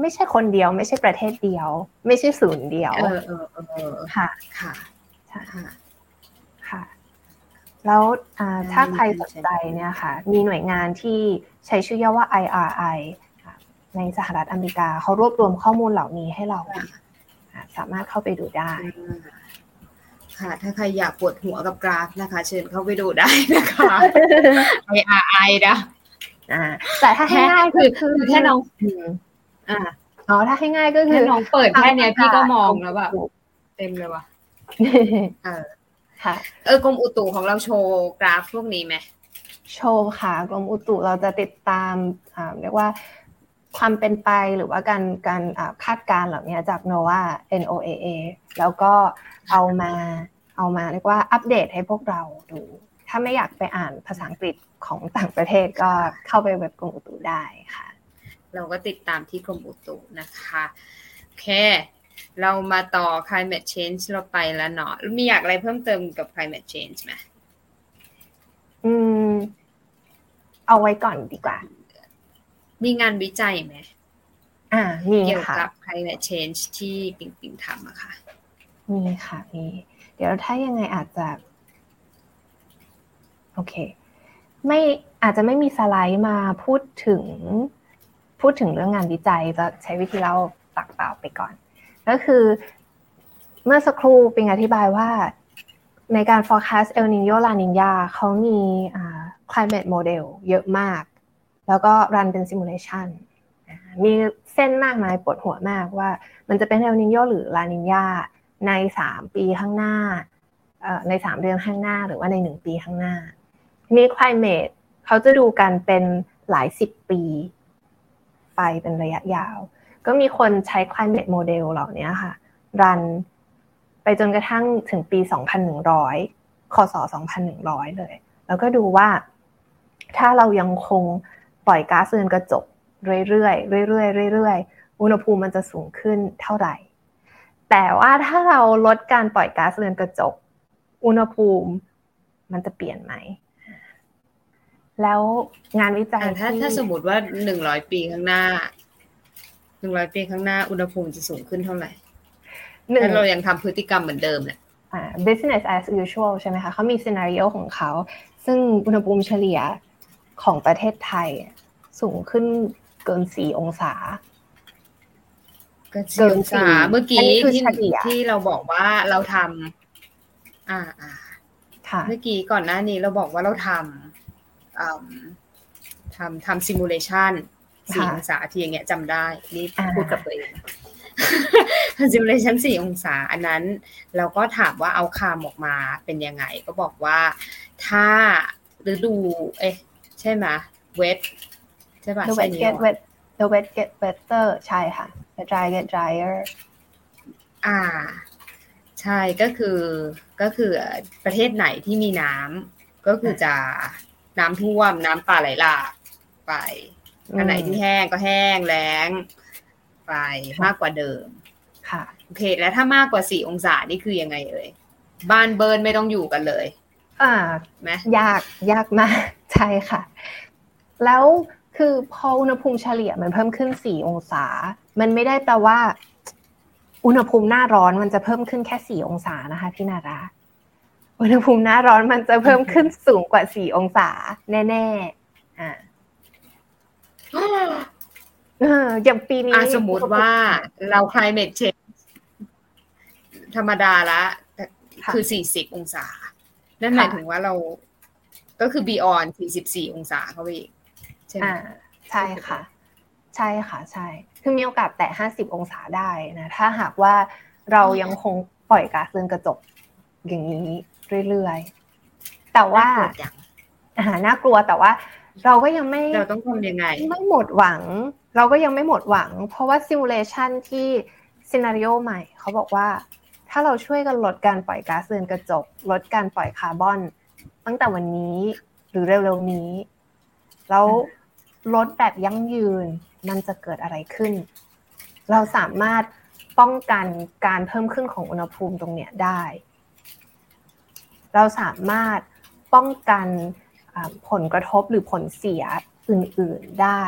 ไม่ใช่คนเดียว ไม่ใช่ประเทศเดียว ไม่ใช่ศูนย์เดียว เออเออเออค่ะค่ะค่ะค่ะ แล้วถ้าใครสนใจเนี่ยค่ะ มีหน่วยงานที่ใช้ชื่อย่อว่า IRI ในสหรัฐอเมริกาเขารวบรวมข้อมูลเหล่านี้ให้เราสามารถเข้าไปดูได้ค่ะถ้าใครอยากปวดหัวกับกราฟนะคะ เชิญเข้าไปดูได้นะคะ IRI นะอ่าแต่ถ้าให้ง่ายคือคือแค่น้องอ่าอ๋อถ้าให้ง่ายก็คือน้องเปิดแค่เนี้ยพี่ก็มองแล้วแบบเต็มเลยว่ะเออค่ะ เออกรมอุตุของเราโชว์กราฟพวกนี้ไหมโชว์ค่ะกรมอุตุเราจะติดตามอ่าเรียกว่า ความเป็นไปหรือว่าการการคาดการณ์เหล่านี้จาก NOAA NOAA แล้วก็เอามาเอามาเรียกว่าอัปเดตให้พวกเราดู ถ้าไม่อยากไปอ่านภาษาอังกฤษของต่างประเทศก็เข้าไปเว็บกรมอุตุได้ค่ะ เราก็ติดตามที่กรมอุตุนะคะโอเค เรามาต่อ climate change เราไปแล้วเนาะมีอยากอะไรเพิ่มเติมกับ climate change ไหมอืม เอาไว้ก่อนดีกว่า มีงานวิจัยไหมอ่ามีเกี่ยวกับ climate change ที่ปิงปิงทำอะค่ะ มีค่ะมีเดี๋ยวถ้ายังไงอาจจะโอเค ไม่อาจจะไม่มีสไลด์มาพูดถึง พูดถึงเรื่องงานวิจัยจะใช้วิธีเล่าตักเปล่าไปก่อน ก็คือ เมื่อสักครู่ปิงอธิบายว่าในการ forecast El Nino La Nina เขามี climate model เยอะมาก แล้วก็รันเป็นซิมูเลชันมีเส้นมากมายปวดหัวมากว่า มันจะเป็นเอลนิโยหรือลานินยาในสามปีข้างหน้าในสามเดือนข้างหน้าหรือว่าในหนึ่งปีข้างหน้ามีคลายเมดเขาจะดูกันเป็นหลายสิบปี ไปเป็นระยะยาว ก็มีคนใช้ climate model เหล่านี้ค่ะ รันไปจนกระทั่งถึงปี 2100คศ2100 เลย แล้วก็ดูว่าถ้าเรายังคง ปล่อยก๊าซเรือนกระจกเรื่อยๆเรื่อยๆเรื่อยๆอุณหภูมิมันจะสูงขึ้นเท่าไหร่ แต่ว่าถ้าเราลดการปล่อยก๊าซเรือนกระจก อุณหภูมิมันจะเปลี่ยนไหม แล้วงานวิจัยถ้าถ้าสมมติว่าหนึ่งร้อยปีข้างหน้าหนึ่งร้อยปีข้างหน้าอุณหภูมิจะสูงขึ้นเท่าไหร่ถ้าเรายังทำพฤติกรรมเหมือนเดิมเนี่ย business as usual ใช่ไหมคะเขามีซีนารีโอของเขา ซึ่งอุณหภูมิเฉลี่ย ของประเทศไทย สูงขึ้นเกินสี่องศาเกินสาเมื่อกี้ที่ที่เราบอกว่าเราทำอ่าอ่าเมื่อกี้ก่อนหน้านี้เราบอกว่าเราทำทำทำซิมูเลชันสี่องศาที่อย่างเงี้ยจำได้ นี่พูดกับตัวเองทำซิมูเลชันสี่องศา อันนั้น เราก็ถามว่าเอาคามออกมาเป็นยังไง ก็บอกว่าถ้าฤดู เอ๊ะ ใช่ไหม wet ใช่ป่ะ the wet get wet the wet get wetter ใช่ค่ะ the dry get drier อ่า ใช่ก็คือก็คือประเทศไหนที่มีน้ำก็คือจะน้ำท่วมน้ำป่าไหลหลากไปอันไหนที่แห้งก็แห้งแล้ง ไปมากกว่าเดิม ค่ะโอเค แล้วถ้ามากกว่าสี่องศานี่คือยังไงเอ่ยบ้านเบิร์นไม่ต้องอยู่กันเลย อ่าไหมยากยากมากใช่ค่ะ แล้วคือพออุณหภูมิเฉลี่ยมันเพิ่มขึ้นสี่องศา มันไม่ได้แปลว่า อุณหภูมิหน้าร้อนมันจะเพิ่มขึ้นแค่สี่องศานะคะพี่นาราอุณหภูมิหน้าร้อนมันจะเพิ่มขึ้นสูงกว่าสี่องศา แน่ๆอ่าอย่างปีนี้สมมติว่าเรา climate change ธรรมดาละ คือสี่สิบองศา นั่นหมายถึงว่าเราก็คือ beyond 44 องศาเข้าไปอีกใช่ไหมใช่ค่ะ ใช่ค่ะ ใช่ คือมีโอกาสแตะ 50 องศาได้นะ ถ้าหากว่าเรายังคงปล่อยก๊าซเรือนกระจกอย่างนี้เรื่อยๆ แต่ว่าอาหารน่ากลัวแต่ว่า เราก็ยังไม่เราต้องทำยังไง ไม่หมดหวัง เราก็ยังไม่หมดหวัง เพราะว่าซิมูเลชันที่ซีนารีโอใหม่ เขาบอกว่า ถ้าเราช่วยกันลดการปล่อยก๊าซเรือนกระจก ลดการปล่อยคาร์บอน ตั้งแต่วันนี้หรือเร็วๆนี้ แล้วลดแบบยั่งยืนมันจะเกิดอะไรขึ้น เราสามารถป้องกันการเพิ่มขึ้นของอุณหภูมิตรงเนี้ยได้ เราสามารถป้องกันผลกระทบหรือผลเสียอื่นๆได้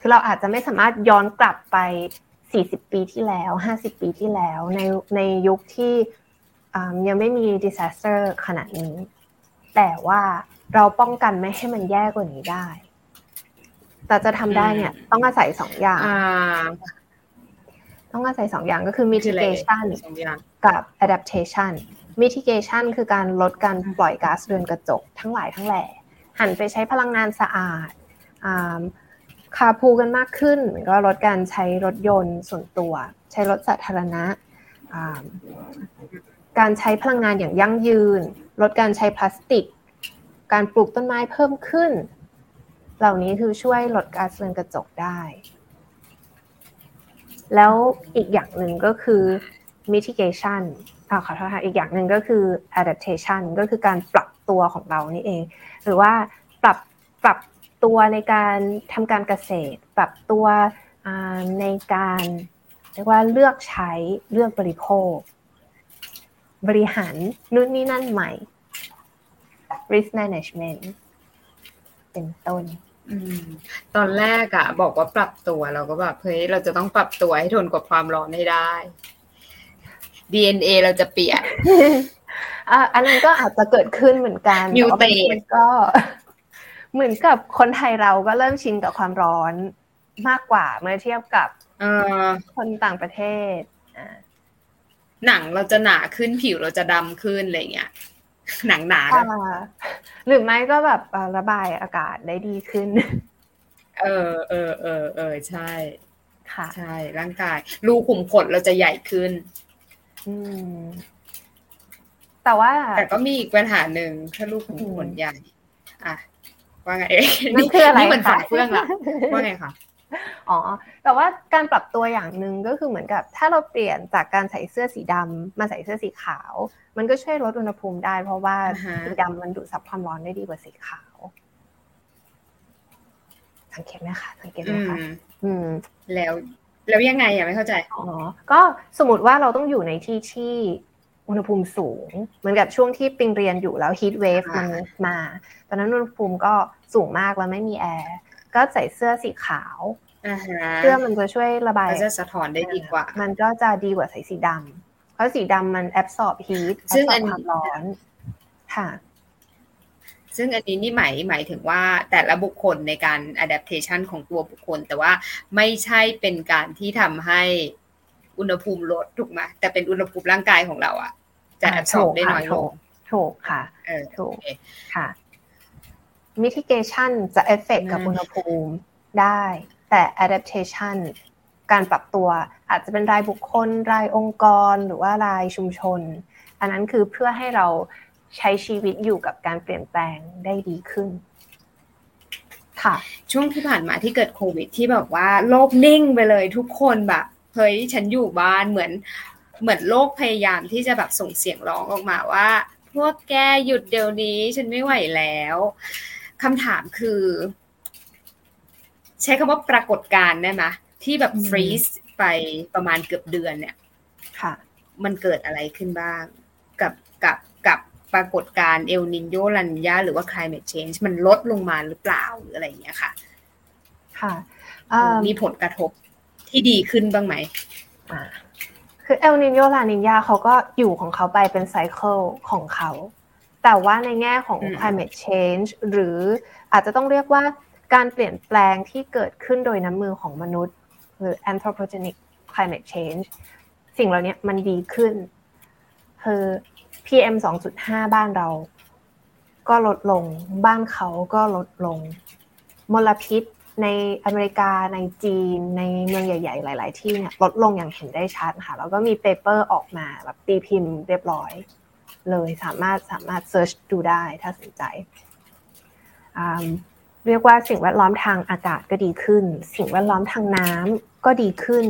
คือเราอาจจะไม่สามารถย้อนกลับไป 40 ปีที่แล้ว 50 ปีที่แล้ว ในในยุคที่ยังไม่มี disaster ขนาดนี้ แต่ว่าเราป้องกันไม่ให้มันแย่กว่านี้ได้ แต่จะทำได้เนี่ย ต้องอาศัยสองอย่างต้องอาศัยสองอย่างก็คือ mitigation กับ adaptation mitigation คือการลดการปล่อยก๊าซเรือนกระจกทั้งหลายทั้งแหล่หันไปใช้พลังงานสะอาด คาพูกันมากขึ้นก็ลดการใช้รถยนต์ส่วนตัว ใช้รถสาธารณะ การใช้พลังงานอย่างยั่งยืน ลดการใช้พลาสติก การปลูกต้นไม้เพิ่มขึ้น เหล่านี้คือช่วยลดก๊าซเรือนกระจกได้ แล้วอีกอย่างหนึ่งก็คือ mitigation อขอโทษค่ะอีกอย่างหนึ่งก็คือ adaptation ก็คือการปรับตัวของเรานี่เอง หรือว่าปรับปรับ ตัวในการทำการเกษตร ปรับตัวในการเรียกว่าเลือกใช้เลือกบริโภค บริหารนู่นนี่นั่นใหม่ risk management เป็นต้นตอนแรกอะบอกว่าปรับตัวเราก็แบบเฮ้ยเราจะต้องปรับตัวให้ทนกับความร้อนให้ได้ DNA เราจะเปลี่ยนอันนั้นก็อาจจะเกิดขึ้นเหมือนกันมิวเตมันก็ เหมือนกับคนไทยเราก็เริ่มชินกับความร้อนมากกว่าเมื่อเทียบกับคนต่างประเทศหนังเราจะหนาขึ้นผิวเราจะดำขึ้นอะไรเงี้ยหนังหนาหรือไม่ก็แบบระบายอากาศได้ดีขึ้น เออเออเออเออใช่ ค่ะ ใช่ ร่างกาย รูขุมขนเราจะใหญ่ขึ้น อืม แต่ว่า แต่ก็มีอีกปัญหาหนึ่งถ้ารูขุมขนใหญ่ อะ ว่าไงนี่คืออะไรนี่เหมือนฝังเฟื่องละว่าไงคะอ๋อ แต่ว่าการปรับตัวอย่างหนึ่งก็คือเหมือนกับ ถ้าเราเปลี่ยนจากการใส่เสื้อสีดำมาใส่เสื้อสีขาว มันก็ช่วยลดอุณหภูมิได้ เพราะว่าสีดำมันดูดซับความร้อนได้ดีกว่าสีขาว สังเกตไหมคะสังเกตไหมคะอืม แล้วแล้วยังไงอะไม่เข้าใจ อ๋อ ก็สมมติว่าเราต้องอยู่ในที่ที่ อุณหภูมิสูง เหมือนกับช่วงที่ปิงเรียนอยู่แล้วฮีทเวฟมันมา ตอนนั้นอุณหภูมิก็สูงมากแล้วไม่มีแอร์ ก็ใส่เสื้อสีขาวเสื้อมันจะช่วยระบายจะสะท้อนได้ดีกว่า มันก็จะดีกว่าใส่สีดำเพราะสีดำมันแอบสอบฮีทซึ่งอันความร้อนค่ะ ซึ่งอันนี้นี่หมายหมายถึงว่าแต่ละบุคคลในการ adaptation ของตัวบุคคล แต่ว่าไม่ใช่เป็นการที่ทำให้ อุณหภูมิลดถูกไหมแต่เป็นอุณหภูมิร่างกายของเราอะจะแอบสอบได้น้อยลงถูกค่ะถูกค่ะ mitigation จะเอฟเฟกกับอุณหภูมิได้ แต่ adaptation การปรับตัวอาจจะเป็นรายบุคคล รายองค์กร หรือว่ารายชุมชน อันนั้นคือเพื่อให้เราใช้ชีวิตอยู่กับการเปลี่ยนแปลงได้ดีขึ้น ค่ะ ช่วงที่ผ่านมาที่เกิดโควิด ที่แบบว่าโลกนิ่งไปเลยทุกคนแบบ เฮ้ยฉันอยู่บ้านเหมือน เหมือนโลกพยายามที่จะแบบส่งเสียงร้องออกมาว่า พวกแกหยุดเดี๋ยวนี้ ฉันไม่ไหวแล้วคำถามคือ ใช้คำว่าปรากฏการณ์ได้ไหมที่แบบฟรีซไปประมาณเกือบเดือนเนี่ยค่ะ มันเกิดอะไรขึ้นบ้าง กับกับกับปรากฏการณ์เอลนินโยลันยาหรือว่า climate change มันลดลงมาหรือเปล่าหรืออะไรอย่างเงี้ยค่ะ ค่ะมีผลกระทบ ที่ดีขึ้นบ้างไหมคือเอลนินโยลานินยาเขาก็อยู่ของเขาไปเป็นไซเคิลของเขา แต่ว่าในแง่ของ climate change หรืออาจจะต้องเรียกว่าการเปลี่ยนแปลงที่เกิดขึ้นโดยน้ำมือของมนุษย์ หรือ anthropogenic climate change สิ่งเหล่านี้มันดีขึ้น คือ PM 2.5 บ้านเรา ก็ลดลง บ้านเขาก็ลดลง มลพิษ ในอเมริกาในจีน ในเมืองใหญ่ ๆ หลาย ๆ ที่เนี่ยลดลงอย่างเห็นได้ชัดค่ะแล้วก็มี paper ออกมาแบบตีพิมพ์เรียบร้อย เลยสามารถสามารถ search ดูได้ถ้าสนใจ เรียกว่าสิ่งแวดล้อมทางอากาศก็ดีขึ้น สิ่งแวดล้อมทางน้ำก็ดีขึ้น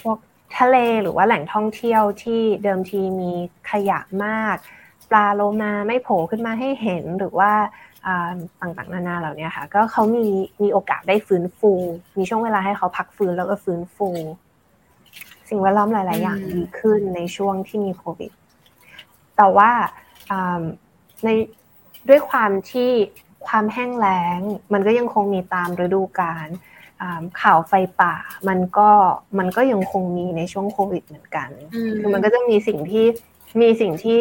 พวกทะเลหรือว่าแหล่งท่องเที่ยวที่เดิมทีมีขยะมาก ปลาโลมาไม่โผล่ขึ้นมาให้เห็นหรือว่า ต่างๆ นานาเหล่านี้ค่ะ ก็เขามีมีโอกาสได้ฟื้นฟู มีช่วงเวลาให้เขาพักฟื้นแล้วก็ฟื้นฟู สิ่งแวดล้อมหลาย ๆ อย่างดีขึ้นในช่วงที่มีโควิด แต่ว่าในด้วยความที่ความแห้งแล้ง มันก็ยังคงมีตามฤดูกาลข่าวไฟป่า มันก็มันก็ยังคงมีในช่วงโควิดเหมือนกัน คือมันก็จะมีสิ่งที่มีสิ่งที่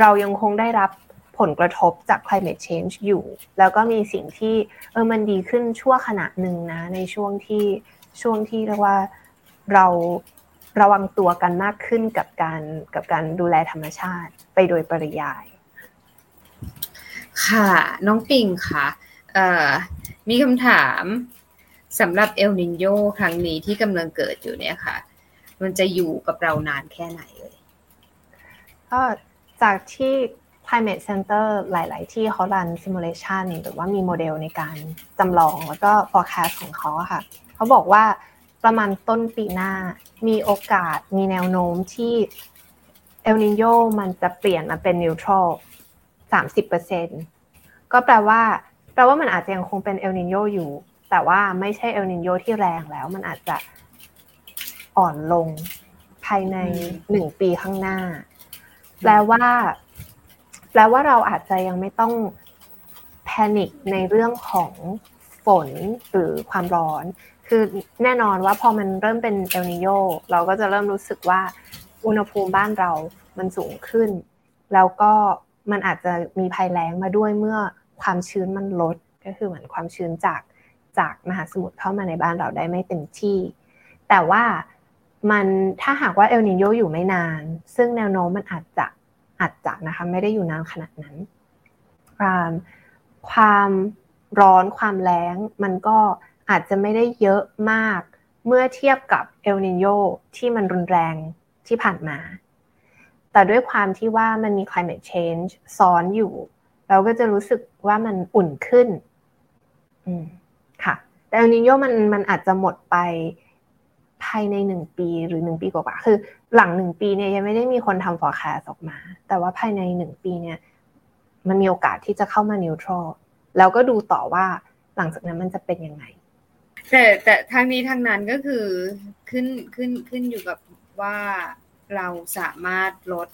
เรายังคงได้รับ ผลกระทบจาก climate change อยู่ แล้วก็มีสิ่งที่เออมันดีขึ้นชั่วขณะหนึ่งนะ ในช่วงที่ช่วงที่เรียกว่าเราระวังตัวกันมากขึ้นกับการกับการดูแลธรรมชาติไปโดยปริยาย ค่ะ น้องปิงค่ะมีคำถามสำหรับเอลนินโยครั้งนี้ที่กำลังเกิดอยู่เนี่ยค่ะ มันจะอยู่กับเรานานแค่ไหนเลยก็จากที่ climate center หลาย ๆ ที่เขารัน simulation หรือว่ามีโมเดลในการจำลองแล้วก็ forecast ของเขาค่ะ เขาบอกว่าประมาณต้นปีหน้ามีโอกาสมีแนวโน้มที่เอลนิโยมันจะเปลี่ยนมาเป็นนิวทรัลสามสิบเปอร์เซ็นก็แปลว่า แปลว่ามันอาจจะยังคงเป็นเอลนิโยอยู่ แต่ว่าไม่ใช่เอลนิโยที่แรงแล้ว มันอาจจะอ่อนลงภายในหนึ่งปีข้างหน้า แปลว่า แปลว่าเราอาจจะยังไม่ต้องแพนิคในเรื่องของฝนหรือความร้อน คือแน่นอนว่าพอมันเริ่มเป็นเอลนิโยเราก็จะเริ่มรู้สึกว่าอุณหภูมิบ้านเรามันสูงขึ้น แล้วก็มันอาจจะมีภัยแล้งมาด้วยเมื่อความชื้นมันลด ก็คือเหมือนความชื้นจากจากมหาสมุทรเข้ามาในบ้านเราได้ไม่เต็มที่ แต่ว่ามันถ้าหากว่าเอลนิโยอยู่ไม่นาน ซึ่งแนวโน้มมันอาจจะ อาจจะนะคะไม่ได้อยู่นานขนาดนั้น ความร้อนความแล้งมันก็อาจจะไม่ได้เยอะมากเมื่อเทียบกับเอลนิโยที่มันรุนแรงที่ผ่านมา แต่ด้วยความที่ว่ามันมี climate change ซ้อนอยู่ เราก็จะรู้สึกว่ามันอุ่นขึ้นค่ะ แต่เอลนิโยมันมันอาจจะหมดไปภายในหนึ่งปีหรือหนึ่งปีกว่าคือ หลังหนึ่งปีเนี่ยยังไม่ได้มีคนทำ forecast ออกมา แต่ว่าภายในหนึ่งปีเนี่ย มันมีโอกาสที่จะเข้ามา neutral แล้วก็ดูต่อว่าหลังจากนั้นมันจะเป็นยังไง แต่แต่ทางนี้ทางนั้นก็คือขึ้นขึ้นขึ้นอยู่กับว่าเราสามารถลด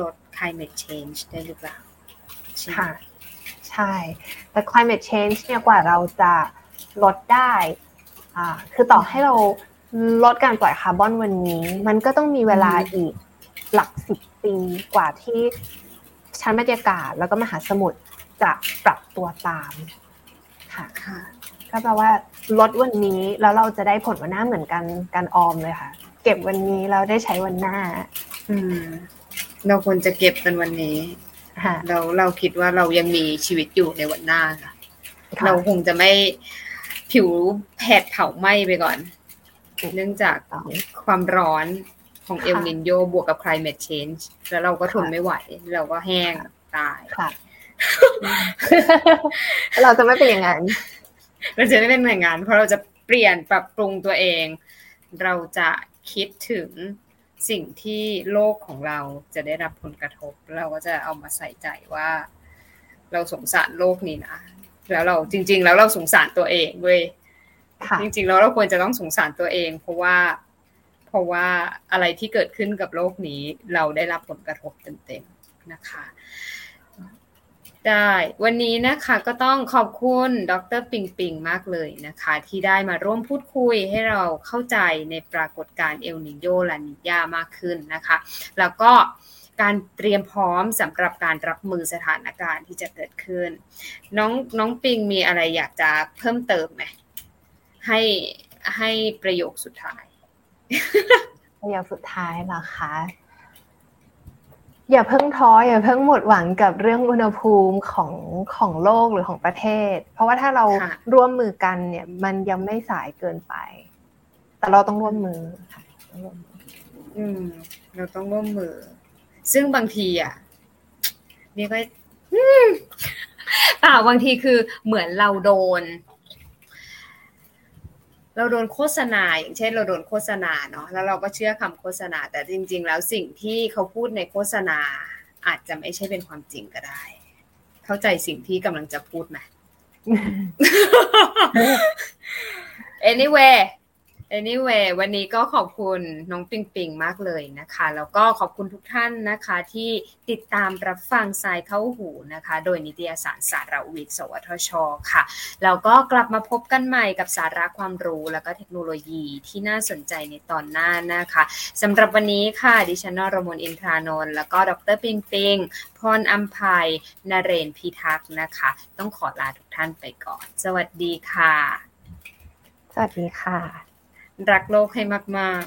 ลด climate change ได้หรือเปล่าค่ะใช่ แต่ climate change เนี่ยกว่าเราจะลดได้อ่าคือต่อให้เรา ลดการปล่อยคาร์บอนวันนี้ มันก็ต้องมีเวลาอีกหลักสิบปีกว่าที่ชั้นบรรยากาศแล้วก็มหาสมุทรจะปรับตัวตามค่ะค่ะก็แปลว่าลดวันนี้แล้วเราจะได้ผลวันหน้าเหมือนกันการออมเลยค่ะ เก็บวันนี้เราได้ใช้วันหน้า อืม เราควรจะเก็บกันวันนี้เราเราคิดว่าเรายังมีชีวิตอยู่ในวันหน้าค่ะ เราคงจะไม่ผิวแผดเผาไหม้ไปก่อน เนื่องจากความร้อนของเอลนินโยบวกกับ climate change แล้วเราก็ทนไม่ไหว เราก็แห้งตายค่ะเราจะไม่เป็นอย่างนั้น เราจะไม่เป็นหน่วยงานเพราะเราจะเปลี่ยนปรับปรุงตัวเอง เราจะคิดถึงสิ่งที่โลกของเราจะได้รับผลกระทบ เราก็จะเอามาใส่ใจว่า เราสงสารโลกนี้นะ แล้วเราจริง ๆ แล้วเราสงสารตัวเองเว้ย จริงๆแล้วเราควรจะต้องสงสารตัวเอง เพราะว่าเพราะว่าอะไรที่เกิดขึ้นกับโลกนี้เราได้รับผลกระทบเต็มๆนะคะ ได้วันนี้นะคะก็ต้องขอบคุณดรปิงปิงมากเลยนะคะ ที่ได้มาร่วมพูดคุยให้เราเข้าใจในปรากฏการณ์เอลนิโยลานิยามากขึ้นนะคะ แล้วก็การเตรียมพร้อมสำหรับการรับมือสถานการณ์ที่จะเกิดขึ้น น้องน้องปิงมีอะไรอยากจะเพิ่มเติมไหม ให้ให้ประโยคสุดท้าย ประโยคสุดท้ายเหรอคะอย่าเพิ่งท้ออย่าเพิ่งหมดหวังกับเรื่องอุณหภูมิของของโลกหรือของประเทศ เพราะว่าถ้าเราร่วมมือกันเนี่ย มันยังไม่สายเกินไป แต่เราต้องร่วมมือค่ะอืม เราต้องร่วมมือ ซึ่งบางทีอะนี่ก็เปล่าบางทีคือเหมือนเราโดน เราโดนโฆษณา อย่างเช่น เราโดนโฆษณาเนาะแล้วเราก็เชื่อคำโฆษณา แต่จริง ๆ แล้วสิ่งที่เขาพูดในโฆษณา อาจจะไม่ใช่เป็นความจริงก็ได้ เข้าใจสิ่งที่กำลังจะพูดไหม anyway anyway วันนี้ก็ขอบคุณน้องปิงปิงมากเลยนะคะ แล้วก็ขอบคุณทุกท่านนะคะที่ติดตามรับฟังสายเข้าหูนะคะ โดยนิตยสารสารวิทย์สวทช ค่ะ แล้วก็กลับมาพบกันใหม่กับสาระความรู้แล้วก็เทคโนโลยีที่น่าสนใจในตอนหน้านะคะสำหรับวันนี้ค่ะ ดิฉันนรมนอินทรานนท์แล้วก็ดรปิงปิงพรอัมภัยนเรนพิทักษ์นะคะ ต้องขอลาทุกท่านไปก่อน สวัสดีค่ะ สวัสดีค่ะ รักโลกให้มาก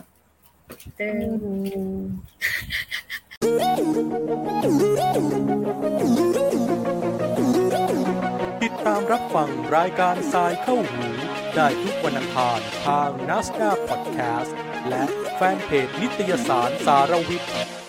ๆตึงติดตามรับฟังรายการทรายเข้าหู ได้ทุกวันอังคารทางนัสดาพอดแคสต์และแฟนเพจนิตยสารสารวิทย์